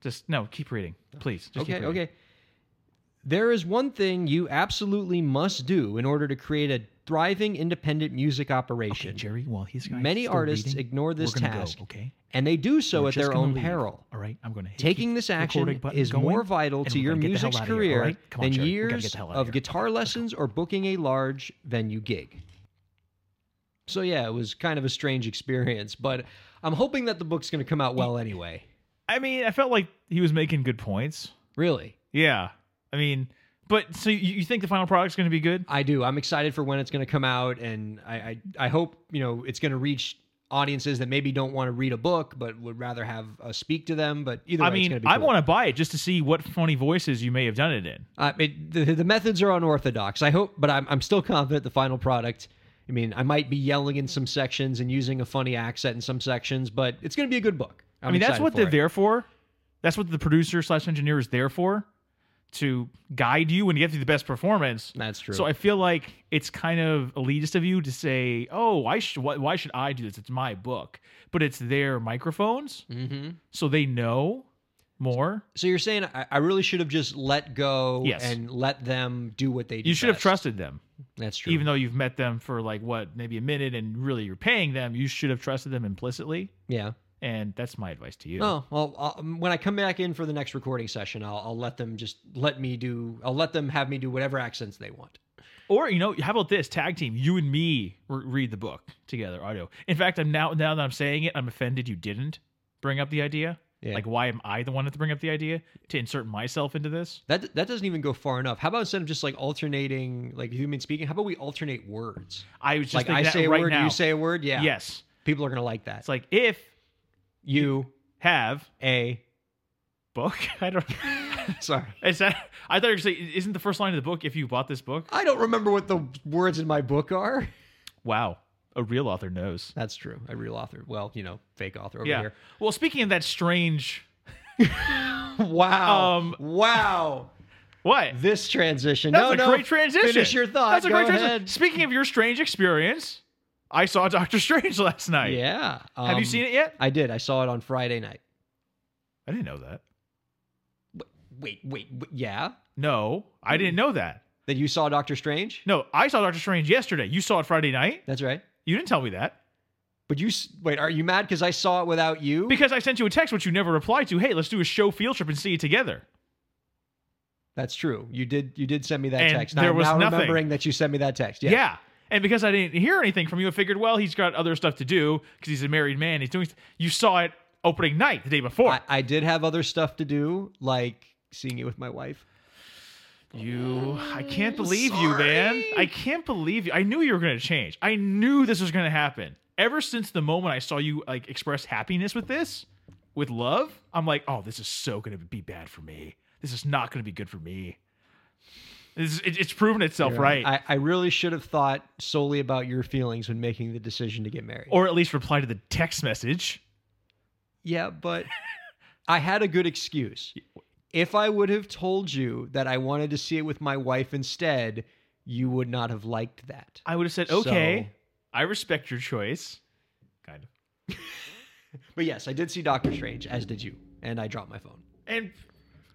Just no, keep reading, please. Just keep okay, reading. okay. There is one thing you absolutely must do in order to create a thriving independent music operation. Okay, Jerry. While he's Many artists reading, ignore this task, Go, okay. and they do so We're at their own leave. peril. All right, I'm going to Taking this action is more vital to your music's career than years of guitar lessons or booking a large venue gig. So yeah, it was kind of a strange experience, but I'm hoping that the book's going to come out well anyway. I mean, I felt like he was making good points. Really. Yeah. I mean, but so you, you think the final product's going to be good? I do. I'm excited for when it's going to come out, and I, I, I hope you know it's going to reach audiences that maybe don't want to read a book but would rather have uh, speak to them. But either way, I it's mean, I cool. want to buy it just to see what funny voices you may have done it in. Uh, it, the, the methods are unorthodox. I hope, but I'm, I'm still confident the final product. I mean, I might be yelling in some sections and using a funny accent in some sections, but it's going to be a good book. I'm i mean, that's what they're it. there for. That's what the producer slash engineer is there for, to guide you and get you the best performance. That's true. So I feel like it's kind of elitist of you to say, "Oh, I should. Why, why should I do this? It's my book." But it's their microphones, hmm so they know more. So you're saying I, I really should have just let go Yes. and let them do what they do. You should have trusted them. That's true. even though you've met them for like what maybe a minute and really you're paying them you should have trusted them implicitly yeah. And that's my advice to you. Oh well, uh, when I come back in for the next recording session, I'll, I'll let them just let me do. I'll let them have me do whatever accents they want. Or you know, how about this tag team? You and me re- read the book together, audio. In fact, I'm now now that I'm saying it, I'm offended you didn't bring up the idea. Yeah. Like, why am I the one to bring up the idea to insert myself into this? That that doesn't even go far enough. How about instead of just like alternating, like human speaking, how about we alternate words? I was just like I say a right word, now. you say a word. Yeah. yes. People are gonna like that. It's like if you have a. book. I don't. Sorry, Is that? I thought you were saying, isn't the first line of the book if you bought this book? I don't remember what the words in my book are. Wow, a real author knows. That's true. A real author. Well, you know, fake author over Yeah. here. Well, speaking of that strange, Wow. Um, wow. what? This transition. That's no, a no. great transition. Finish your thought. That's a Go great transition. ahead. Speaking of your strange experience, I saw Doctor Strange last night. Yeah. Have you um, seen it yet? I did. I saw it on Friday night. I didn't know that. Wait, wait, wait yeah. No, I didn't know that. That you saw Doctor Strange? No, I saw Doctor Strange yesterday. You saw it Friday night. That's right. You didn't tell me that But you wait. Are you mad because I saw it without you? because I sent you a text which you never replied to. Hey, let's do a show field trip and see it together. That's true. You did. You did send me that And text. there I'm was now nothing. remembering that you sent me that text. Yes. Yeah. And because I didn't hear anything from you, I figured, well, he's got other stuff to do because he's a married man. He's doing. You saw it opening night the day before. I, I did have other stuff to do, like seeing it with my wife. You, I can't believe you, man. I can't believe you. I knew you were going to change. I knew this was going to happen. Ever since the moment I saw you like express happiness with this, with love, I'm like, oh, this is so going to be bad for me. This is not going to be good for me. This is, it, it's proven itself right. I, I really should have thought solely about your feelings when making the decision to get married. or at least reply to the text message. Yeah, but I had a good excuse. If I would have told you that I wanted to see it with my wife instead, you would not have liked that. I would have said, So- okay, I respect your choice. Kind of. But yes, I did see Doctor Strange, as did you, and I dropped my phone. And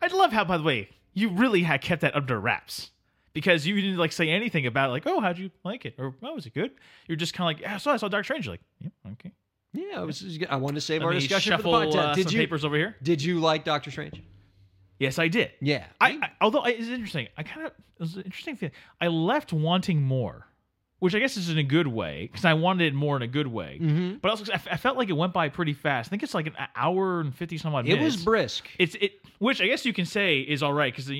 I love how, by the way, you really had kept that under wraps because you didn't like say anything about like, oh, how'd you like it, or oh, was it good? You're just kind of like, yeah, so I saw Doctor Strange. Like, yeah, okay. Yeah, I was. I wanted to save Let our discussion shuffle for the podcast. uh, did some you? papers over here. Did you like Doctor Strange? Yes, I did. Yeah. I, I although I, it's interesting. I kind of it was an interesting thing. I left wanting more, which I guess is in a good way because I wanted it more in a good way. Mm-hmm. But also, I, f- I felt like it went by pretty fast. I think it's like an hour and fifty some odd Minutes. it was brisk. It's it, which I guess you can say is all right because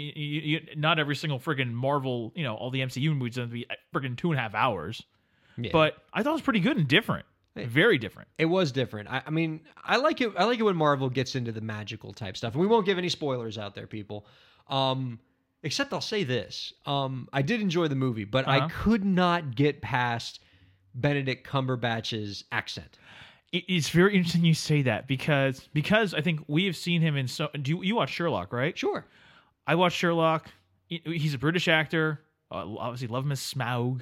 not every single friggin' Marvel, you know, all the MCU movies going to be friggin' two and a half hours. Yeah. But I thought it was pretty good and different, very different. It was different. I, I mean, I like it. I like it when Marvel gets into the magical type stuff. And we won't give any spoilers out there, people. Um, except I'll say this: um, I did enjoy the movie, but I Uh-huh. could not get past Benedict Cumberbatch's accent. It's very interesting you say that because because I think we have seen him in so. Do you, you watch Sherlock, right? Sure. I watched Sherlock. He's a British actor. Uh, obviously, love him as Smaug,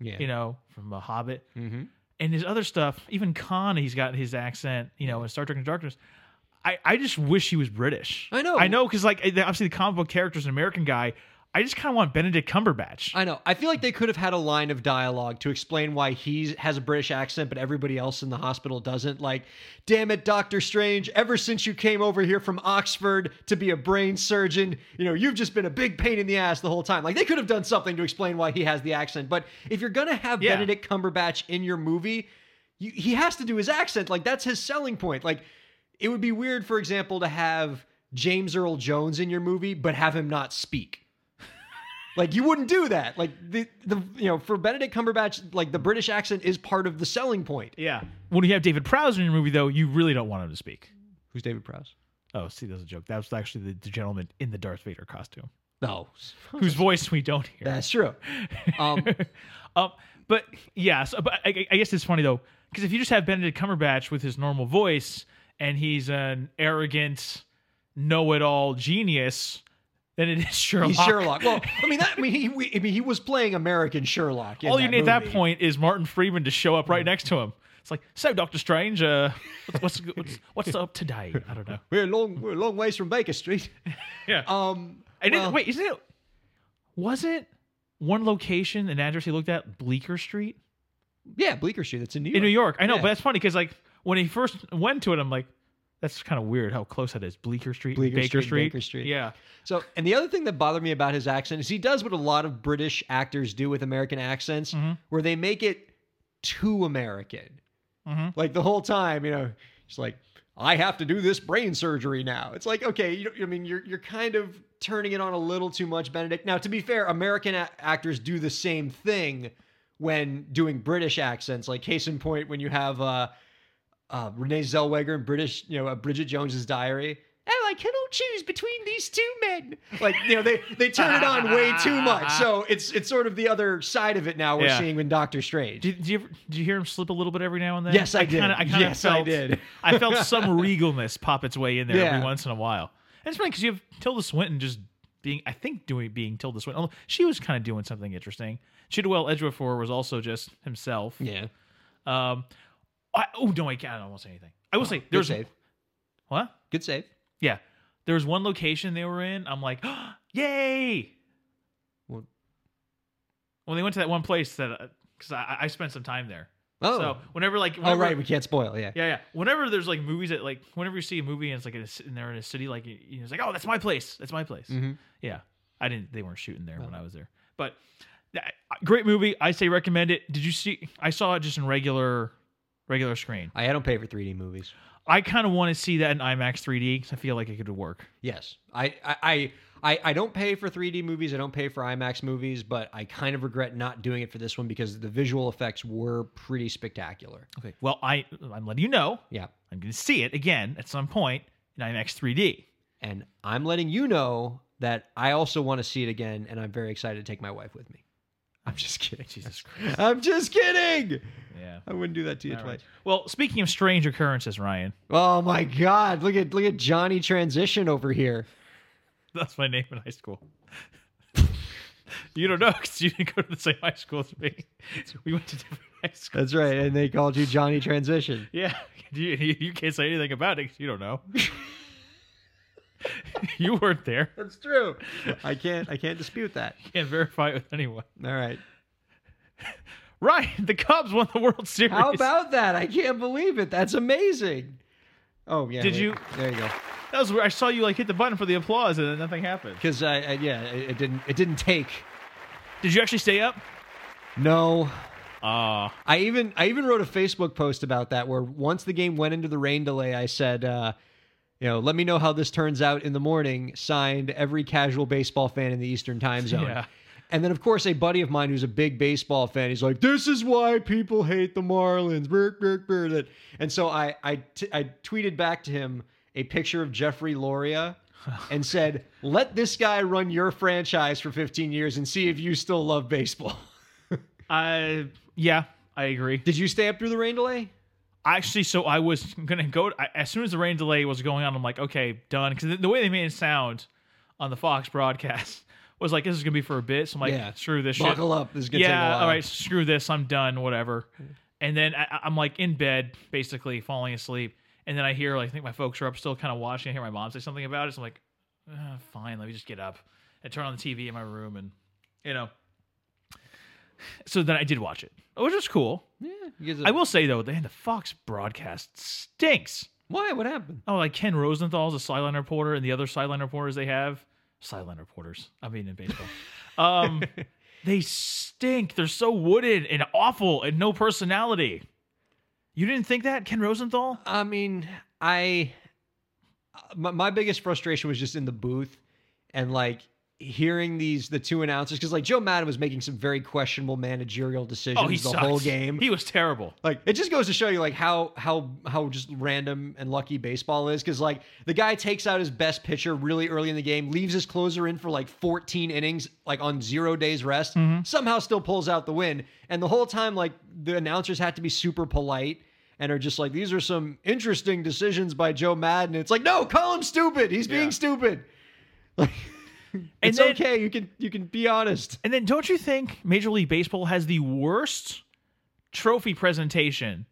Yeah. you know, from The Hobbit. mm-hmm. and his other stuff, even Khan, he's got his accent, you know, in Star Trek Into Darkness. I, I just wish he was British. I know. I know, because like eh, obviously the comic book character is an American guy. I just kind of want Benedict Cumberbatch. I know. I feel like they could have had a line of dialogue to explain why he has a British accent, but everybody else in the hospital doesn't. Like, damn it, Doctor Strange, ever since you came over here from Oxford to be a brain surgeon, you know, you've just been a big pain in the ass the whole time. Like, they could have done something to explain why he has the accent. But if you're going to have Yeah. Benedict Cumberbatch in your movie, you, he has to do his accent. Like, that's his selling point. Like, it would be weird, for example, to have James Earl Jones in your movie, but have him not speak. Like you wouldn't do that. Like the the you know for Benedict Cumberbatch, like the British accent is part of the selling point. yeah. When you have David Prowse in your movie, though, you really don't want him to speak. Who's David Prowse? Oh, see, that's a joke. That was actually the, the gentleman in the Darth Vader costume, No, whose voice we don't hear. that's true. Um, um, but yeah, so, but I, I guess it's funny though, because if you just have Benedict Cumberbatch with his normal voice and he's an arrogant, know-it-all genius, then it is Sherlock. he's Sherlock. Well, I mean that. I mean he. we- I mean he was playing American Sherlock. All you need at that point is Martin Freeman to show up right next to him. It's like, so Doctor Strange, uh, what's, what's what's what's up today? I don't know. We're a long. We're a long ways from Baker Street. Yeah. Um. I didn't wait. Isn't it? Was it one location, an address he looked at, Bleecker Street Yeah, Bleecker Street. That's in New York. in New York? I know, Yeah. but that's funny because like when he first went to it, I'm like, that's kind of weird how close that is. Bleecker Street, Bleecker Baker Street, Street, Baker Street. Yeah, So, and the other thing that bothered me about his accent is he does what a lot of British actors do with American accents, Mm-hmm. where they make it too American. Mhm. Like the whole time, you know, it's like, I have to do this brain surgery now. It's like, okay, you, I mean, you're you're kind of turning it on a little too much, Benedict. Now, to be fair, American a- actors do the same thing when doing British accents. Like case in point, when you have uh, uh, Renee Zellweger and British, you know, uh, Bridget Jones's Diary. Oh, I cannot choose between these two men. Like you know, they they turn it on way too much. So it's it's sort of the other side of it now. We're Yeah. seeing in Doctor Strange. Did, did you ever, did you hear him slip a little bit every now and then? Yes, I did. Kinda, I kinda Yes, I felt, did. I felt some regalness pop its way in there Yeah. every once in a while. And it's funny because you have Tilda Swinton just being, I think, doing being Tilda Swinton. Although she was kind of doing something interesting. Chiwetel Ejiofor was also just himself. yeah, Um, I, oh no, I can't. I don't want to say anything. I will say good there's save. what? Good save. Yeah, there was one location they were in. I'm like, yay! What? When they went to that one place that because I, I spent some time there. Oh, So whenever like oh, right. We can't spoil. Yeah. Yeah, yeah. Whenever there's like movies that like whenever you see a movie and it's like in a, and they're in a city like you know, it's like oh that's my place that's my place. Mhm. Yeah, I didn't. They weren't shooting there when I was there, but great movie. I say recommend it. Did you see? I saw it just in regular regular screen. I, I don't pay for 3D movies. I kind of want to see that in IMAX 3D because I feel like it could work. Yes, I, I, I, I, I don't pay for 3D movies. I don't pay for IMAX movies, but I kind of regret not doing it for this one because the visual effects were pretty spectacular. Okay. Well, I I'm letting you know Yeah, I'm going to see it again at some point in IMAX 3D. and I'm letting you know that I also want to see it again, and I'm very excited to take my wife with me. I'm just kidding. Jesus Christ. I'm just kidding. Yeah. I wouldn't do that to you All twice. right. Well, speaking of strange occurrences, Ryan, Oh my God! Look at look at Johnny transition over here. That's my name in high school. you don't know because you didn't go to the same high school as me. We went to different high schools. That's right, and they called you Johnny Transition. Yeah, you, you you can't say anything about it 'cause you don't know. you weren't there. That's true. I can't I can't dispute that. Can't verify it with anyone. All right. Ryan, the Cubs won the World Series. How about that? I can't believe it. That's amazing. Oh yeah. Did wait. you- There you go. that? Was where I saw you like hit the button for the applause and then nothing happened. Because I, I yeah, it, it didn't it didn't take. Did you actually stay up? No. Ah, I even I even wrote a Facebook post about that where once the game went into the rain delay, I said, uh, you know, let me know how this turns out in the morning. Signed every casual baseball fan in the Eastern Time Zone. Yeah. And then, of course, a buddy of mine who's a big baseball fan, he's like, "This is why people hate the Marlins." And so I I, t- I tweeted back to him a picture of Jeffrey Loria and said, "Let this guy run your franchise for 15 years and see if you still love baseball." I yeah, I agree. Did you stay up through the rain delay? Actually, so I was gonna go I, as soon as the rain delay was going on. I'm like, okay, done. Because the, the way they made it sound on the Fox broadcast was like, this is gonna be for a bit. So I'm like, Yeah. screw this Buckle shit. up. This is gonna yeah, all right, screw this. I'm done. Whatever. And then I, I'm like in bed, basically falling asleep. And then I hear like I think my folks are up still, kind of watching. I hear my mom say something about it. So I'm like, uh, fine, let me just get up and turn on the TV in my room, and you know. So then I did watch it, which is cool. Yeah. you guys- I will say though, the, the Fox broadcast stinks. Why? What happened? Oh, like Ken Rosenthal's a sideline reporter, and the other sideline reporters they have, sideline reporters. I mean, in baseball, um, they stink. They're so wooden and awful and no personality. You didn't think that, Ken Rosenthal? I mean, I my, my biggest frustration was just in the booth and like hearing these the two announcers because like Joe Maddon was making some very questionable managerial decisions Oh, he the whole game. He was terrible. like it just goes to show you like how how how just random and lucky baseball is because like the guy takes out his best pitcher really early in the game leaves his closer in for like 14 innings like on zero days rest mm-hmm. somehow still pulls out the win and the whole time like the announcers had to be super polite and are just like these are some interesting decisions by joe maddon it's like no call him stupid he's being Yeah. stupid like it's then- okay you can you can be honest And then don't you think Major League Baseball has the worst trophy presentation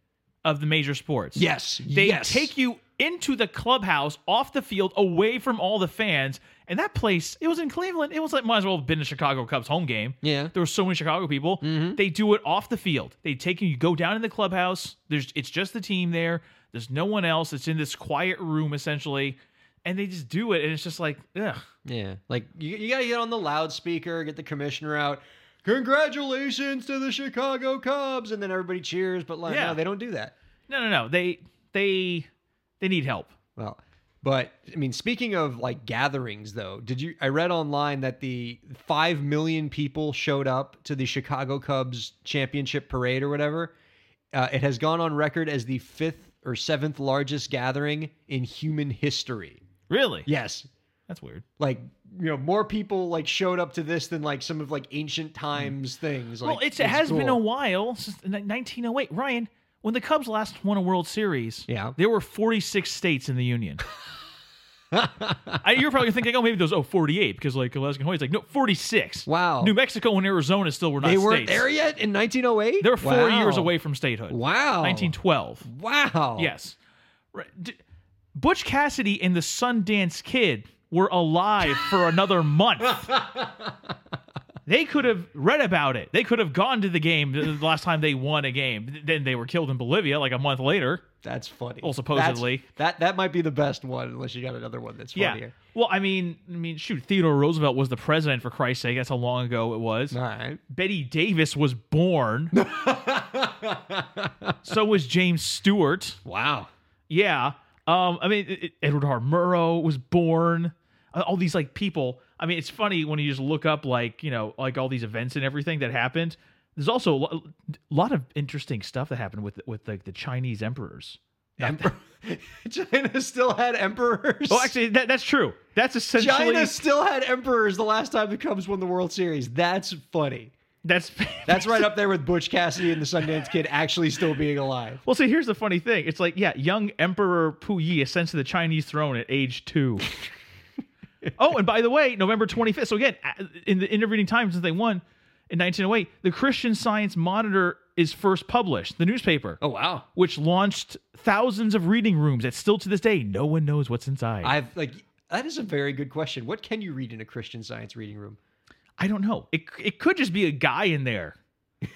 of the major sports? yes They yes. take you into the clubhouse, off the field, away from all the fans. And that place, it was in Cleveland. It was like might as well have been a Chicago Cubs home game. Yeah. There were so many Chicago people. Mm-hmm. They do it off the field. They take you, you go down in the clubhouse. There's it's just the team there. There's no one else. It's in this quiet room essentially. And they just do it. And it's just like, ugh. Yeah, like you, you gotta get on the loudspeaker, get the commissioner out. Congratulations to the Chicago Cubs, and then everybody cheers. But like, Yeah. no, they don't do that. No, no, no. They they they need help. Well, but I mean, speaking of like gatherings, though, did you? I read online that the five million people showed up to the Chicago Cubs championship parade or whatever. Uh, it has gone on record as the fifth or seventh largest gathering in human history. Really? Yes, That's weird. like you know, more people like showed up to this than like some of like ancient times things. Like, well, it's, it has been a while since 1908. Ryan, when the Cubs last won a World Series, Yeah. there were 46 states in the union. I, you're probably thinking, oh, maybe those oh 48 because like Alaska Hawaii. It's like no 46. Wow. New Mexico and Arizona still were not They weren't there yet in 1908. They were four Wow. years away from statehood. Wow. 1912. Wow. Yes. Right. D- Butch Cassidy and the Sundance Kid were alive for another month. they could have read about it. They could have gone to the game the last time they won a game. Then they were killed in Bolivia like a month later. That's funny. Well, supposedly. That's- that that might be the best one, unless you got another one that's Yeah. funnier. Well, I mean, I mean, shoot, Theodore Roosevelt was the president for Christ's sake. That's how long ago it was. All right. Bette Davis was born. so was James Stewart. Wow. Yeah. Um, I mean, it- Edward R. Murrow was born. Uh, All these like people. I mean, it's funny when you just look up like you know like all these events and everything that happened. There's also a lo- lot of interesting stuff that happened with with like the Chinese emperors. Emperor. China still had emperors. Oh, actually, that, that's true. That's essentially China still had emperors the last time the Cubs won the World Series. That's funny. That's That's right up there with Butch Cassidy and the Sundance Kid actually still being alive. Well, see, here's the funny thing. It's like, yeah, young Emperor Puyi ascends to the Chinese throne at age two. oh, and by the way, November 25th. So again, uh, in the intervening time since they won in 1908, the Christian Science Monitor is first published, the newspaper, Oh wow. which launched thousands of reading rooms that still to this day no one knows what's inside. I've like that is a very good question. What can you read in a Christian Science reading room? Don't know. It it could just be a guy in there.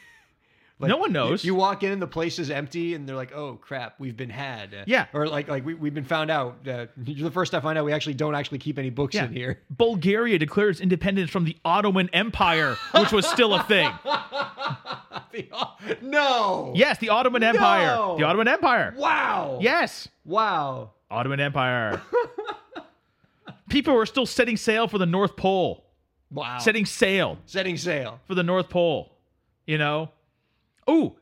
Like, No one knows. You, you walk in and the place is empty, and they're like, "Oh crap, we've been had." Uh, Yeah. Or like, like we we've been found out. Uh, you're the first I find out we actually don't actually keep any books in here. Bulgaria declares independence from the Ottoman Empire, which was still a thing. no. Yes, the Ottoman Empire. No. The Ottoman Empire. Wow. Yes. Wow. Ottoman Empire. People were still setting sail for the North Pole. Wow. Setting sail setting sail. for the North Pole. You know? Oh,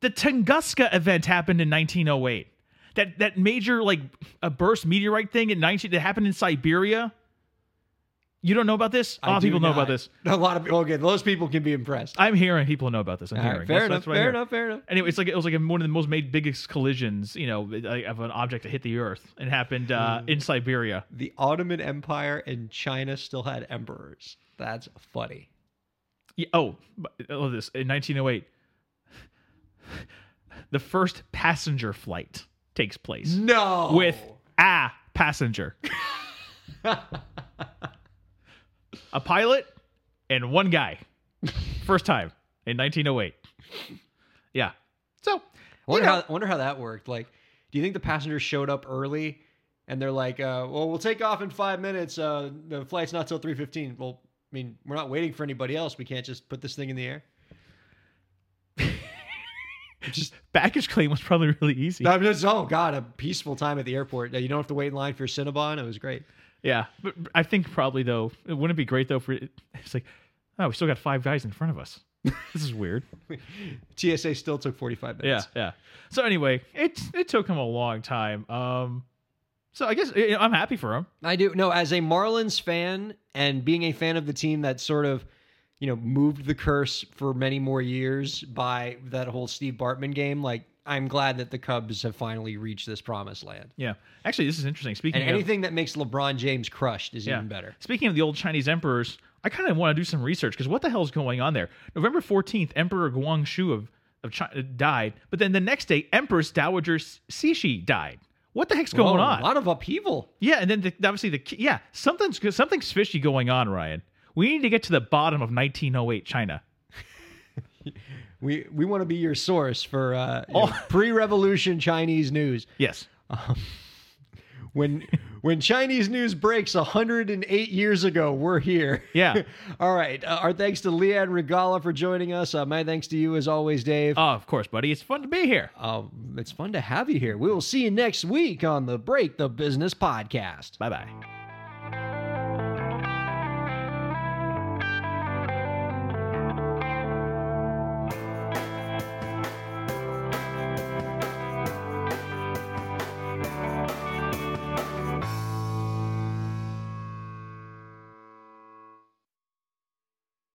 the Tunguska event happened in 1908. That that major like a burst meteorite thing in 19 that happened in Siberia. You don't know about this? A lot of people know about this. A lot of people. Okay, those people can be impressed. I'm hearing people know about this. I'm All right, hearing. fair That's- enough. Fair enough. Fair enough. Anyway, it's like it was like one of the most made biggest collisions, you know, of an object that hit the Earth. It happened uh, Hmm. in Siberia. The Ottoman Empire and China still had emperors. That's funny. Yeah, oh, I love this. In 1908, the first passenger flight takes place No. with a passenger, a pilot, and one guy. First time in 1908. Yeah. So, wonder you know, how wonder how that worked. Like, do you think the passengers showed up early and they're like, uh, "Well, we'll take off in five minutes. Uh, the flight's not till three fifteen. Well, I mean, we're not waiting for anybody else. We can't just put this thing in the air. just, baggage claim was probably really easy. I mean, it's, oh god, a peaceful time at the airport. You don't have to wait in line for your Cinnabon. It was great. Yeah, but I think probably though, it wouldn't be great though for it's like, oh, we still got five guys in front of us. This is weird. TSA still took forty five yeah, minutes. yeah. So anyway, it it took him a long time. Um, so I guess you know, I'm happy for him. I do. No, as a Marlins fan and being a fan of the team that sort of, you know, moved the curse for many more years by that whole Steve Bartman game, like I'm glad that the Cubs have finally reached this promised land. Yeah, actually, this is interesting. Speaking And of anything that makes LeBron James crushed is yeah. even better. Speaking of the old Chinese emperors, I kind of want to do some research because what the hell is going on there? November 14th, Emperor Guangxu of of China uh, died, but then the next day, Empress Dowager Cixi died. What the heck's going Whoa, on? A lot of upheaval. Yeah, and then the, obviously the yeah something's something's fishy going on, Ryan. We need to get to the bottom of 1908 China. We we want to be your source for uh, you Oh. know, pre-revolution Chinese news. Yes. When when Chinese news breaks 108 years ago, we're here. Yeah. All right. Uh, our thanks to Leanne Regalla for joining us. Uh, my thanks to you as always, Dave. Oh, of course, buddy. It's fun to be here. Um, it's fun to have you here. We will see you next week on the Break the Business podcast. Bye bye.